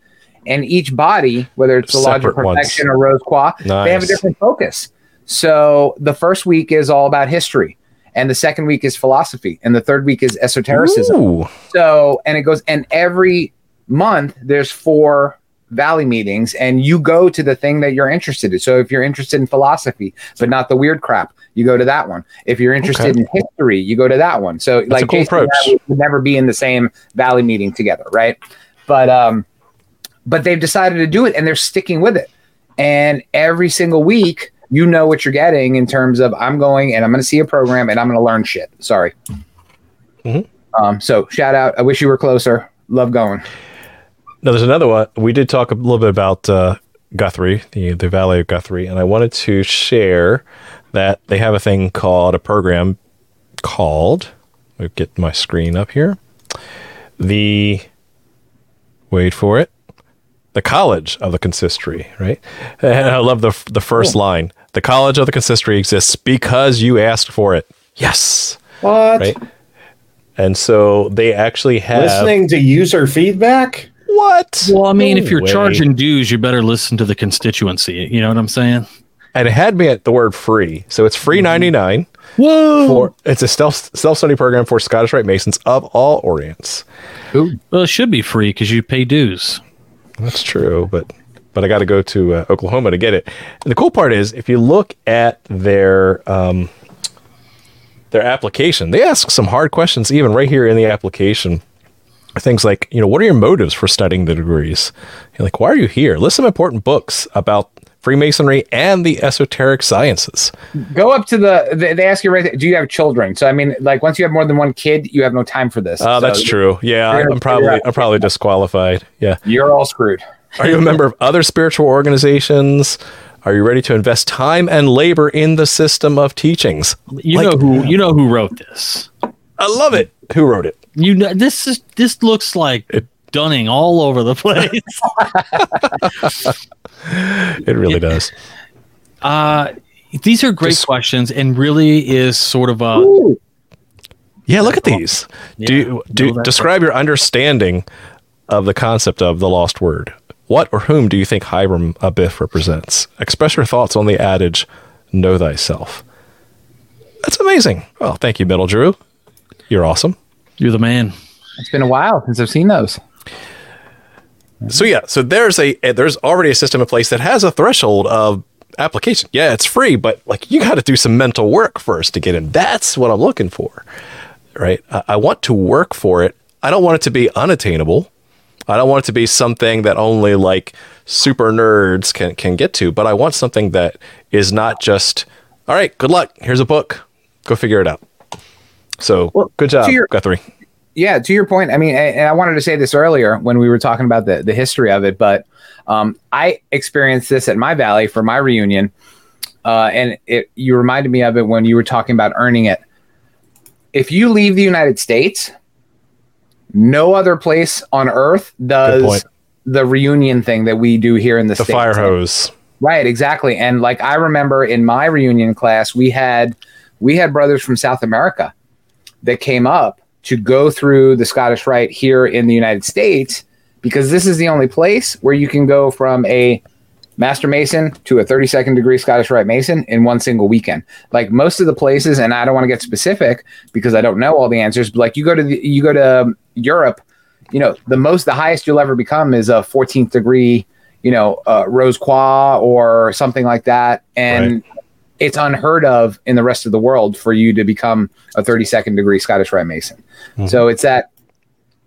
and each body, whether it's the Lodge of Separate ones. Protection or Rose Croix, they have a different focus. So the first week is all about history, and the second week is philosophy, and the third week is esotericism. Ooh, So, and it goes, and every month there's four valley meetings, and you go to the thing that you're interested in. So, if you're interested in philosophy, but not the weird crap, you go to that one. If you're interested Okay. in history, you go to that one. So, a like, cool Jason and I approach. would never be in the same valley meeting together, right? But, um, but they've decided to do it, and they're sticking with it. And every single week, you know what you're getting in terms of I'm going and I'm going to see a program and I'm going to learn shit. Sorry. Mhm. Um, so shout out. I wish you were closer. Love going. Now, there's another one. We did talk a little bit about uh, Guthrie, the, the Valley of Guthrie, and I wanted to share that they have a thing called a program called, let me get my screen up here. The, wait for it, the College of the Consistory, right? [laughs] And I love the, the first line. The College of the Consistory exists because you asked for it. Yes. What? Right. And so they actually have. Listening to user feedback? What? Well, I mean, No if you're way. charging dues, you better listen to the constituency. You know what I'm saying? and it had me at the word free. So it's free 99 Whoa! for it's a self self study program for Scottish Rite Masons of all Orients. well, it should be free because you pay dues. That's true, but but I got to go to uh, Oklahoma to get it. And the cool part is if you look at their um, their application, they ask some hard questions even right here in the application. Things like, you know, what are your motives for studying the degrees? You're like, why are you here? List some important books about Freemasonry and the esoteric sciences. Go up to the. They, they ask you right. There, do you have children? So I mean, like once you have more than one kid, you have no time for this. Oh, So that's true. Yeah, I'm probably I'm probably disqualified. Yeah. You're all screwed. Are you a member of other spiritual organizations? Are you ready to invest time and labor in the system of teachings? You Like- know who you know who wrote this. I love it. Who wrote it? You know this is this looks like Dunning all over the place. [laughs] It really does. uh, these are great Just- questions, and really is sort of a Yeah, look at these. do Yeah, do describe your understanding of the concept of the lost word. What or whom do you think Hiram Abiff represents? Express your thoughts on the adage, "Know thyself." That's amazing. Well, thank you, Middle Drew. You're awesome. You're the man. It's been a while since I've seen those. So yeah, so there's a there's already a system in place that has a threshold of application. Yeah, it's free, but like you got to do some mental work first to get in. That's what I'm looking for, right? I, I want to work for it. I don't want it to be unattainable. I don't want it to be something that only like super nerds can can get to. But I want something that is not just all right. Good luck. Here's a book. Go figure it out. So Well, good job, your- Guthrie. yeah, to your point, I mean, and I wanted to say this earlier when we were talking about the, the history of it, but um, I experienced this at my valley for my reunion, uh, and it you reminded me of it when you were talking about earning it. If you leave the United States, no other place on earth does the reunion thing that we do here in the, The states. fire hose. Right, exactly. And like I remember in my reunion class, we had we had brothers from South America that came up to go through the Scottish Rite here in the United States because this is the only place where you can go from a Master Mason to a 32nd degree Scottish Rite Mason in one single weekend. Like most of the places, and I don't want to get specific because I don't know all the answers, but like you go to the, you go to um, Europe, you know, the most the highest you'll ever become is a 14th degree you know, uh, Rose Croix or something like that, and it's unheard of in the rest of the world for you to become a 32nd degree Scottish Rite Mason. Mhm. So it's that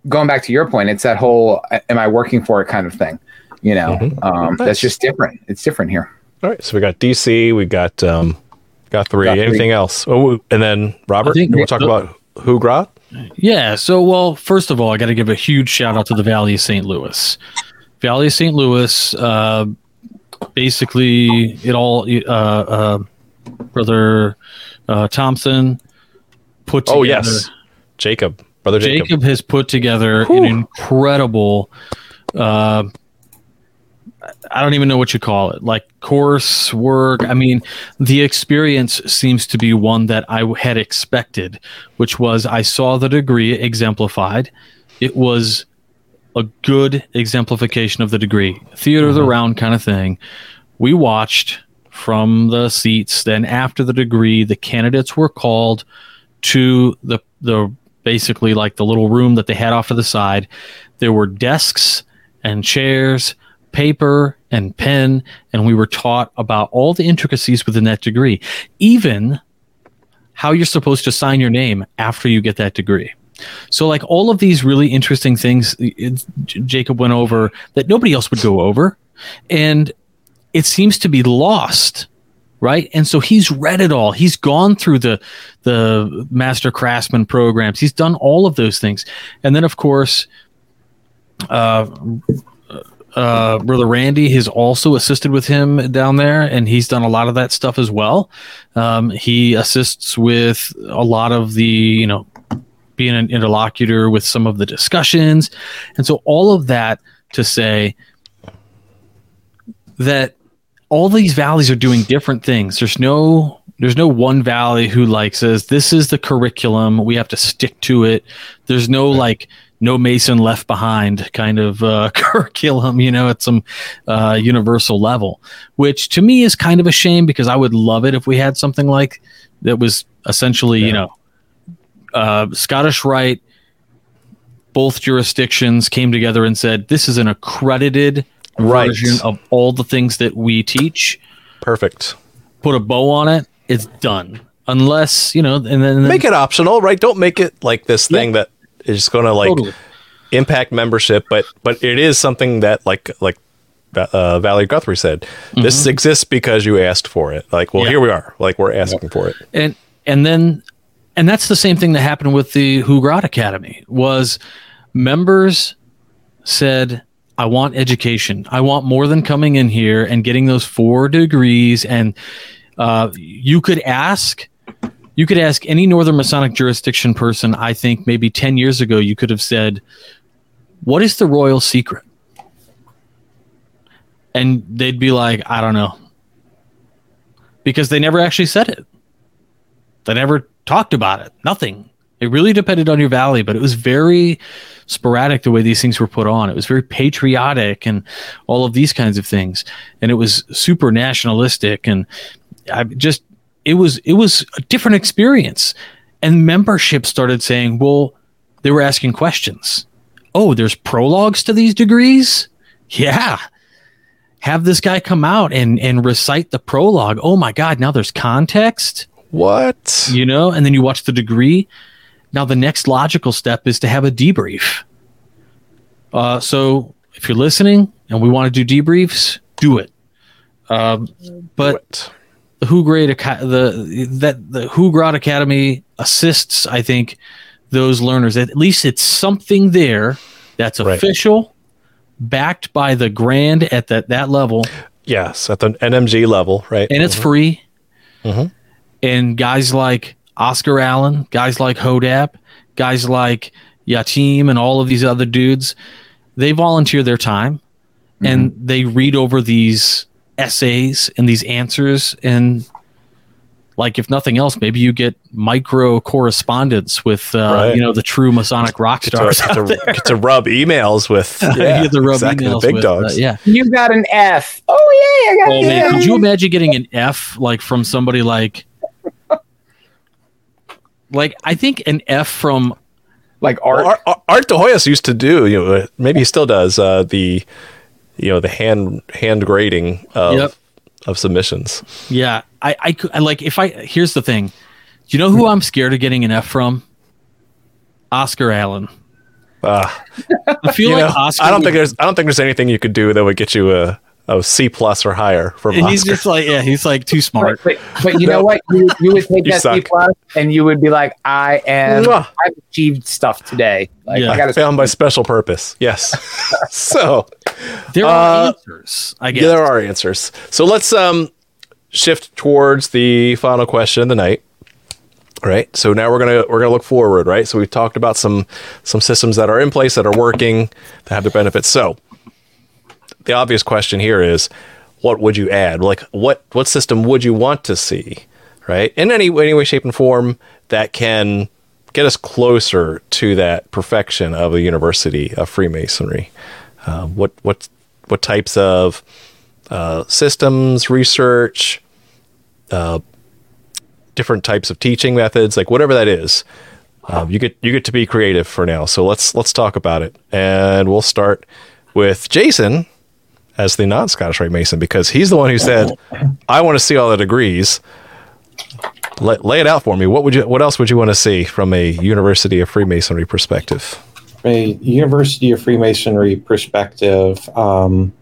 going back to your point, it's that whole "am I working for it" kind of thing. You know, Mhm. um, Nice. that's just different. It's different here. All right, so we got DC, we got um, Guthrie. Got three. Anything else? Oh, and then Robert, I think you want to talk the- about Hauts Grades? Yeah. So, well, first of all, I got to give a huge shout out to the Valley of St. Louis. Valley of St. Louis, uh, basically, it all, uh, uh, Brother uh, Thompson put together. Oh yes, Jacob, brother Jacob. Jacob has put together Whew. an incredible uh I don't even know what you call it, like course work. I mean, the experience seems to be one that I had expected, which was I saw the degree exemplified. It was a good exemplification of the degree, theater of the round kind of thing. We watched from the seats. Then after the degree, the candidates were called to the the basically like the little room that they had off to the side. There were desks and chairs, paper and pen, and we were taught about all the intricacies within that degree, even how you're supposed to sign your name after you get that degree. So, like all of these really interesting things, Jacob went over that nobody else would go over, and it seems to be lost right? And so he's read it all. He's gone through the the master craftsman programs. He's done all of those things. And then of course uh uh, brother Randy has also assisted with him down there, and he's done a lot of that stuff as well. Um, he assists with a lot of the, you know, being an interlocutor with some of the discussions, and so all of that to say that all these valleys are doing different things. There's no there's no one valley who like says this is the curriculum. We have to stick to it. There's no like no Mason left behind kind of uh, [laughs] curriculum, you know, at some uh, universal level, which to me is kind of a shame because I would love it if we had something like that was essentially, you know, uh, Scottish right. Both jurisdictions came together and said, "This is an accredited Right. version of all the things that we teach. Perfect. Put a bow on it. It's done. Unless you know, and then Make it optional, right? Don't make it like this thing that is going to like Totally. impact membership, but but it is something that like like uh, Valley of Guthrie said, this exists because you asked for it. Like, well, Mm-hmm. Yeah. here we are. Like, we're asking for it. and and then and that's the same thing that happened with the Hauts Grades Academy was members said I want education. I want more than coming in here and getting those four degrees and uh, you could ask you could ask any northern masonic jurisdiction person I think maybe 10 years ago you could have said what is the royal secret and they'd be like I don't know because they never actually said it they never talked about it. Nothing. It really depended on your valley, but it was very sporadic the way these things were put on. It was very patriotic and all of these kinds of things, and it was super nationalistic. And I just it was it was a different experience. And membership started saying, "Well, they were asking questions. Oh, there's prologues to these degrees. Yeah." Have this guy come out and and recite the prologue. Oh my God! Now there's context What? you know, and then you watch the degree. Now the next logical step is to have a debrief. Uh, so if you're listening and we want to do debriefs, do it. Um, but What? the Hauts Grades Aca- the that the Hauts Grades Academy assists, I think, those learners. At least it's something there that's Right. official, backed by the grand at that that level, Yes, at the NMJ level, right? and it's free. Mhm. And guys like Oscar Alleyne, guys like Hodapp, guys like Yatim, and all of these other dudes, they volunteer their time and they read over these essays and these answers. And like, if nothing else, maybe you get micro correspondence with, uh, Right. you know, the true Masonic rock Get to, stars. get, to, there. [laughs] get to rub emails with [laughs] You yeah, get to rub exactly, the big with, uh, dogs. yeah. You got an F. Oh yeah, I got Oh an man, F. could you imagine getting an F like from somebody like like I think an F from like art? Well, Art, Art de Hoyos used to do, you know, maybe he still does, uh, the you know the hand hand grading of Yep. of submissions. Yeah, I, I, cou- I like if I here's the thing. Do you know who I'm scared of getting an F from? Oscar Alleyne. Ah, I feel like know, Oscar. I don't would- think there's I don't think there's anything you could do that would get you a, a C plus or higher from and he's Oscar. just like, yeah, he's like too smart. but, but you know what? You, you would take You that C plus and you would be like, I am. I've achieved stuff today. Like Yeah. I got to Found by special purpose. Yes. [laughs] [laughs] so There are Uh, answers, I guess. yeah, there are answers. So let's um shift towards the final question of the night. Right. So now we're gonna we're gonna look forward. Right. So we've talked about some some systems that are in place that are working that have their benefits. So the obvious question here is, what would you add? Like what what system would you want to see? Right. In any any way, shape, and form that can get us closer to that perfection of a university of Freemasonry. Uh, what what what types of uh, systems, research, uh, different types of teaching methods, like whatever that is. Um, you get you get to be creative for now. So let's let's talk about it, and we'll start with Jason as the non-Scottish Rite Mason because he's the one who said, "I want to see all the degrees." Lay, lay it out for me. What would you? What else would you want to see from a University of Freemasonry perspective? a University of Freemasonry perspective, um,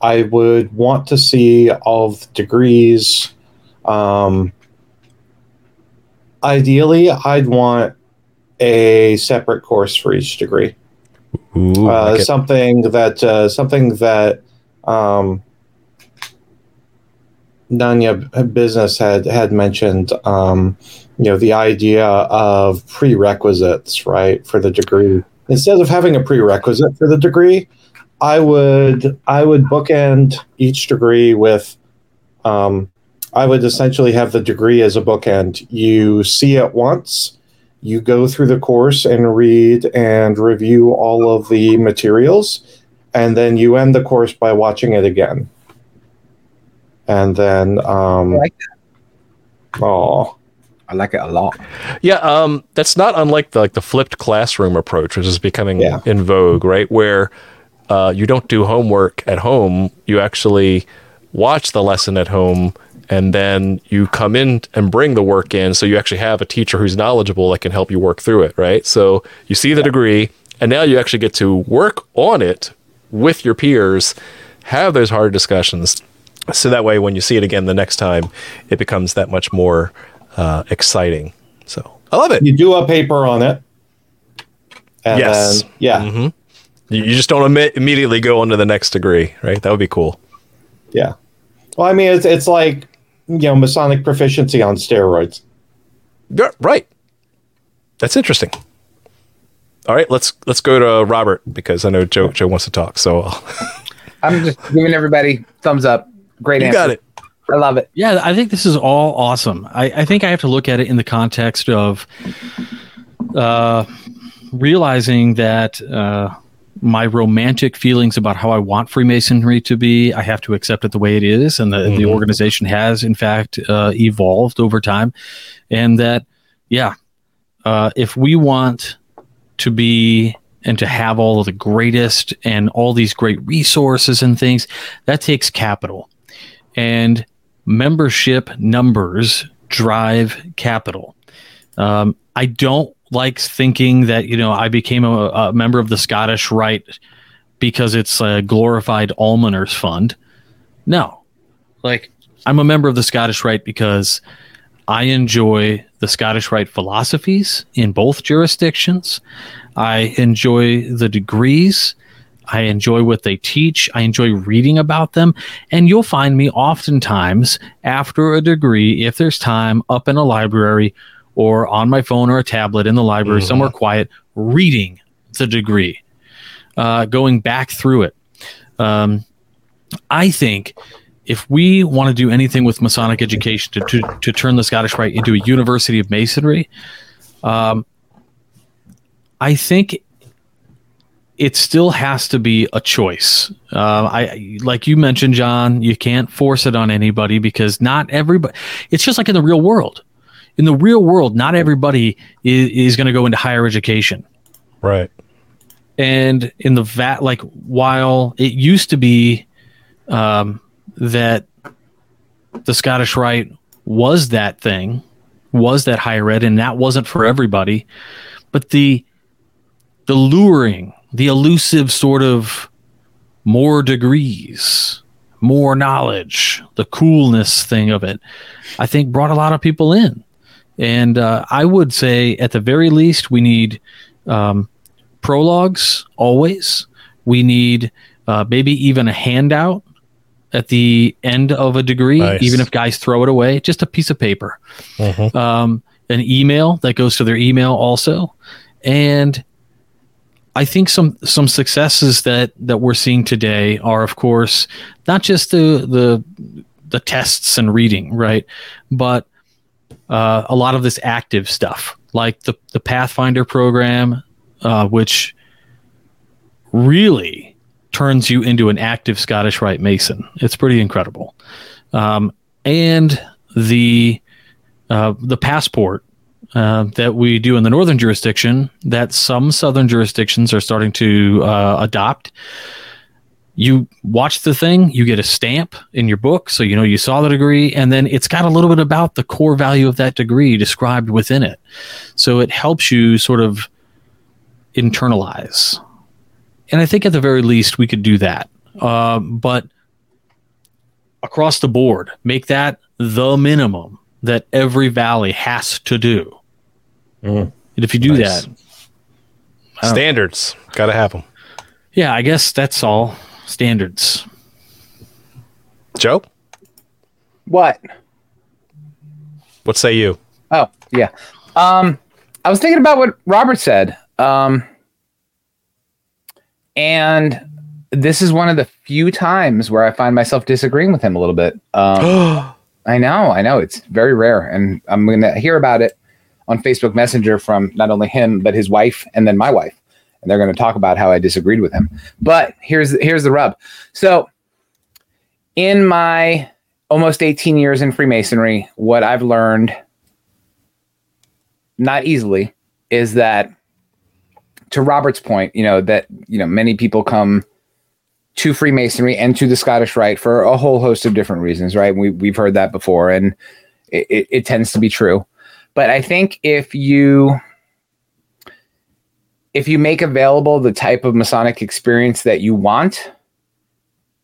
I would want to see all the degrees. Um, ideally, I'd want a separate course for each degree. Ooh, uh, like something that uh, something that um, Nunya Business had had mentioned. Um, you know, the idea of prerequisites, right, for the degree. Instead of having a prerequisite for the degree, I would I would bookend each degree with. Um, I would essentially have the degree as a bookend. You see it once, you go through the course and read and review all of the materials, and then you end the course by watching it again. And then, um, I like oh, I like it a lot. Yeah, um, that's not unlike the like the flipped classroom approach, which is becoming Yeah. in vogue, right? Where uh, you don't do homework at home, you actually watch the lesson at home, and then you come in and bring the work in. So you actually have a teacher who's knowledgeable that can help you work through it, right? So you see the degree, and now you actually get to work on it with your peers, have those hard discussions. So that way, when you see it again the next time, it becomes that much more uh, exciting. So I love it. you do a paper on it. And Yes. then, yeah, hmm You, you just don't imme- immediately go on to the next degree, right? That would be cool. yeah. Well, I mean, it's, it's like, you know, Masonic proficiency on steroids. Yeah, right. That's interesting. All right, let's let's go to Robert because I know Joe Joe wants to talk. So [laughs] I'm just giving everybody thumbs up. Great you answer. got it. I love it. Yeah, I think this is all awesome. I, I think I have to look at it in the context of uh, realizing that uh, my romantic feelings about how I want Freemasonry to be, I have to accept it the way it is, and the, the Mhm. organization has, in fact, uh, evolved over time. And that, yeah, uh, if we want to be and to have all of the greatest and all these great resources and things, that takes capital. And membership numbers drive capital. Um, I don't like thinking that you know I became a, a member of the Scottish Rite because it's a glorified almoners fund. No, like I'm a member of the Scottish Rite because I enjoy the Scottish Rite philosophies in both jurisdictions. I enjoy the degrees. I enjoy what they teach. I enjoy reading about them. And you'll find me oftentimes after a degree, if there's time, up in a library or on my phone or a tablet in the library, Mhm. somewhere quiet, reading the degree, uh, going back through it. Um, I think if we want to do anything with Masonic education to, to, to turn the Scottish Rite into a university of Masonry, um, I think it still has to be a choice. Uh, I like you mentioned, John. You can't force it on anybody because not everybody. It's just like in the real world. In the real world, not everybody is, is going to go into higher education. Right. and in the vat, like while it used to be um, that the Scottish Rite was that thing, was that higher ed, and that wasn't for everybody, but the the luring, the elusive sort of more degrees, more knowledge, the coolness thing of it, I think brought a lot of people in. And uh, I would say, at the very least, we need um, prologues always. We need uh, maybe even a handout at the end of a degree, nice. even if guys throw it away, just a piece of paper, mm-hmm. um, an email that goes to their email also, and I think some some successes that that we're seeing today are, of course, not just the the the tests and reading, right, but uh, a lot of this active stuff, like the the Pathfinder program, uh, which really turns you into an active Scottish Rite Mason. It's pretty incredible, um, and the uh, the passport uh, that we do in the northern jurisdiction that some southern jurisdictions are starting to uh, adopt. You watch the thing, you get a stamp in your book, so you know you saw the degree, and then it's got a little bit about the core value of that degree described within it. So it helps you sort of internalize. And I think at the very least we could do that. Uh, but across the board, make that the minimum that every valley has to do. Mm. And if you do nice. that, standards got to have them. Yeah, I guess that's all standards. Joe, what? What say you? Oh yeah, um, I was thinking about what Robert said, um, and this is one of the few times where I find myself disagreeing with him a little bit. Um, [gasps] I know, I know, it's very rare, and I'm going to hear about it on Facebook Messenger from not only him but his wife and then my wife, and they're going to talk about how I disagreed with him. But here's here's the rub. So, in my almost 18 years in Freemasonry, what I've learned, not easily, is that to Robert's point, you know that you know many people come to Freemasonry and to the Scottish Rite for a whole host of different reasons, right? We we've heard that before, and it, it, it tends to be true. But I think if you if you make available the type of Masonic experience that you want,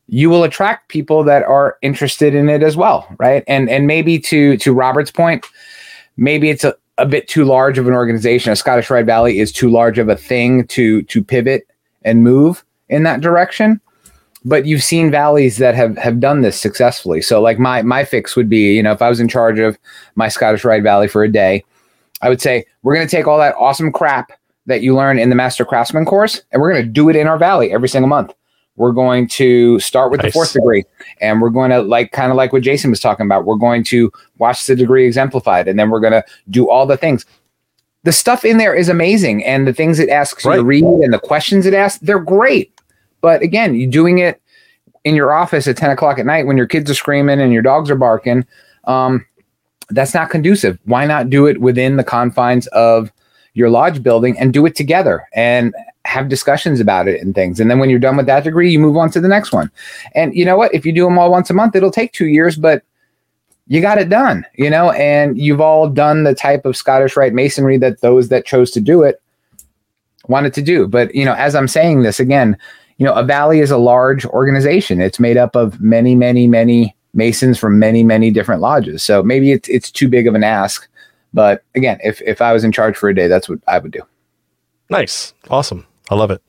you will attract people that are interested in it as well, right? And and maybe to to Robert's point, maybe it's a, a bit too large of an organization. A Scottish Rite Valley is too large of a thing to to pivot and move in that direction but you've seen valleys that have have done this successfully. So like my my fix would be, you know, if I was in charge of my Scottish Rite Valley for a day, I would say we're going to take all that awesome crap that you learn in the Master Craftsman course and we're going to do it in our valley every single month. We're going to start with nice. the fourth degree and we're going to like kind of like what Jason was talking about. We're going to watch the degree exemplified and then we're going to do all the things. The stuff in there is amazing and the things it asks right. you to read and the questions it asks, they're great. But again, you're doing it in your office at 10 o'clock at night when your kids are screaming and your dogs are barking. Um, that's not conducive. Why not do it within the confines of your lodge building and do it together and have discussions about it and things. And then when you're done with that degree, you move on to the next one. And you know what? If you do them all once a month, it'll take two years, but you got it done, you know, and you've all done the type of Scottish Rite Masonry that those that chose to do it wanted to do. But, you know, as I'm saying this again, you know, a valley is a large organization. It's made up of many, many, many masons from many, many different lodges. So maybe it's it's too big of an ask. But again, if if I was in charge for a day, that's what I would do. Nice, awesome, I love it.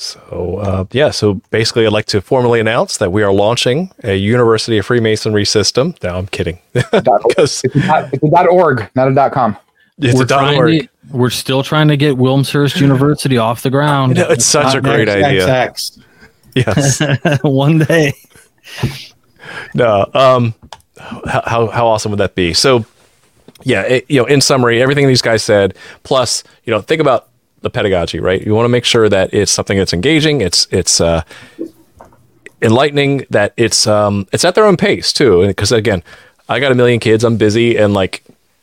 So uh, yeah, so basically, I'd like to formally announce that we are launching a University of Freemasonry system. No, I'm kidding. [laughs] Because it's, it's, a .org, not a .com. It's we're a .org. To, we're still trying to get Wilmshurst University off the ground. [laughs] Know, it's such a great idea. Yes. [laughs] One day. No. Um. How how awesome would that be? So, yeah. It, you know, in summary, everything these guys said. Plus, you know, think about the pedagogy, right? You want to make sure that it's something that's engaging. It's it's uh, enlightening. That it's um it's at their own pace too. Because again, I got a million kids. I'm busy, and like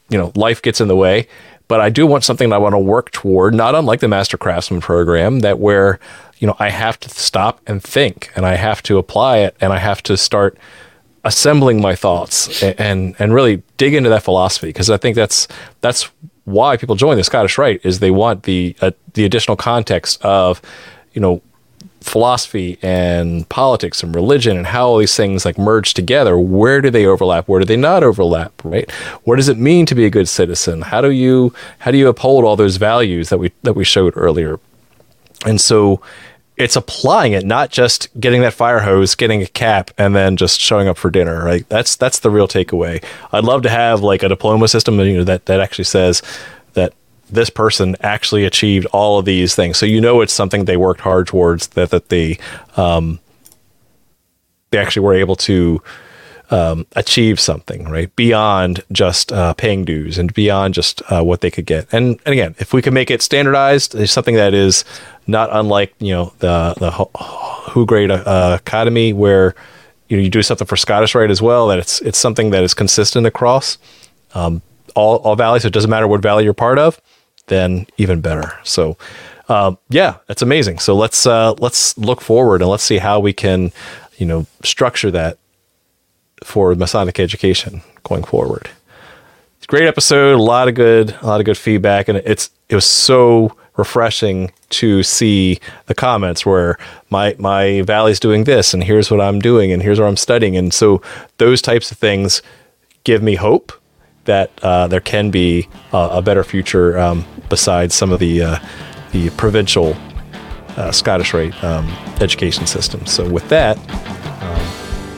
you know, life gets in the way but I do want something that I want to work toward, not unlike the Master Craftsman program, that where you know I have to stop and think, and I have to apply it, and I have to start assembling my thoughts and and, really dig into that philosophy because I think that's that's why people join the Scottish Rite is they want the uh, the additional context of you know philosophy and politics and religion and how all these things like merge together. Where do they overlap? Where do they not overlap right? What does it mean to be a good citizen? How do you how do you uphold all those values that we that we showed earlier? And so it's applying it not just getting that fire hose getting a cap and then just showing up for dinner right that's that's the real takeaway i'd love to have like a diploma system you know that that actually says that this person actually achieved all of these things. So you know it's something they worked hard towards that that they um, they actually were able to um, achieve something right beyond just uh, paying dues and beyond just uh, what they could get. And, and again, if we can make it standardized, it's something that is not unlike you know the the Hauts Grades uh, Academy where you know you do something for Scottish Rite as well. That it's it's something that is consistent across. Um, all, all valleys. So it doesn't matter what valley you're part of then even better. So, um, yeah, it's amazing. So let's uh, let's look forward and let's see how we can, you know, structure that for Masonic education going forward. Great episode, a lot of good, a lot of good feedback, and it's it was so refreshing to see the comments where my my valley's doing this, and here's what I'm doing, and here's what I'm studying, and so those types of things give me hope that uh, there can be uh, a better future um, besides some of the uh, the provincial uh, Scottish Rite um, education systems. So with that,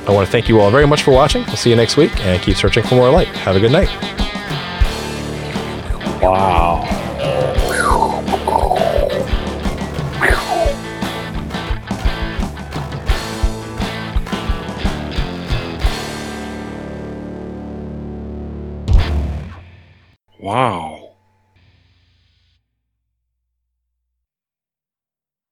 I want to thank you all very much for watching. We'll see you next week and keep searching for more light. Have a good night. Wow. Wow.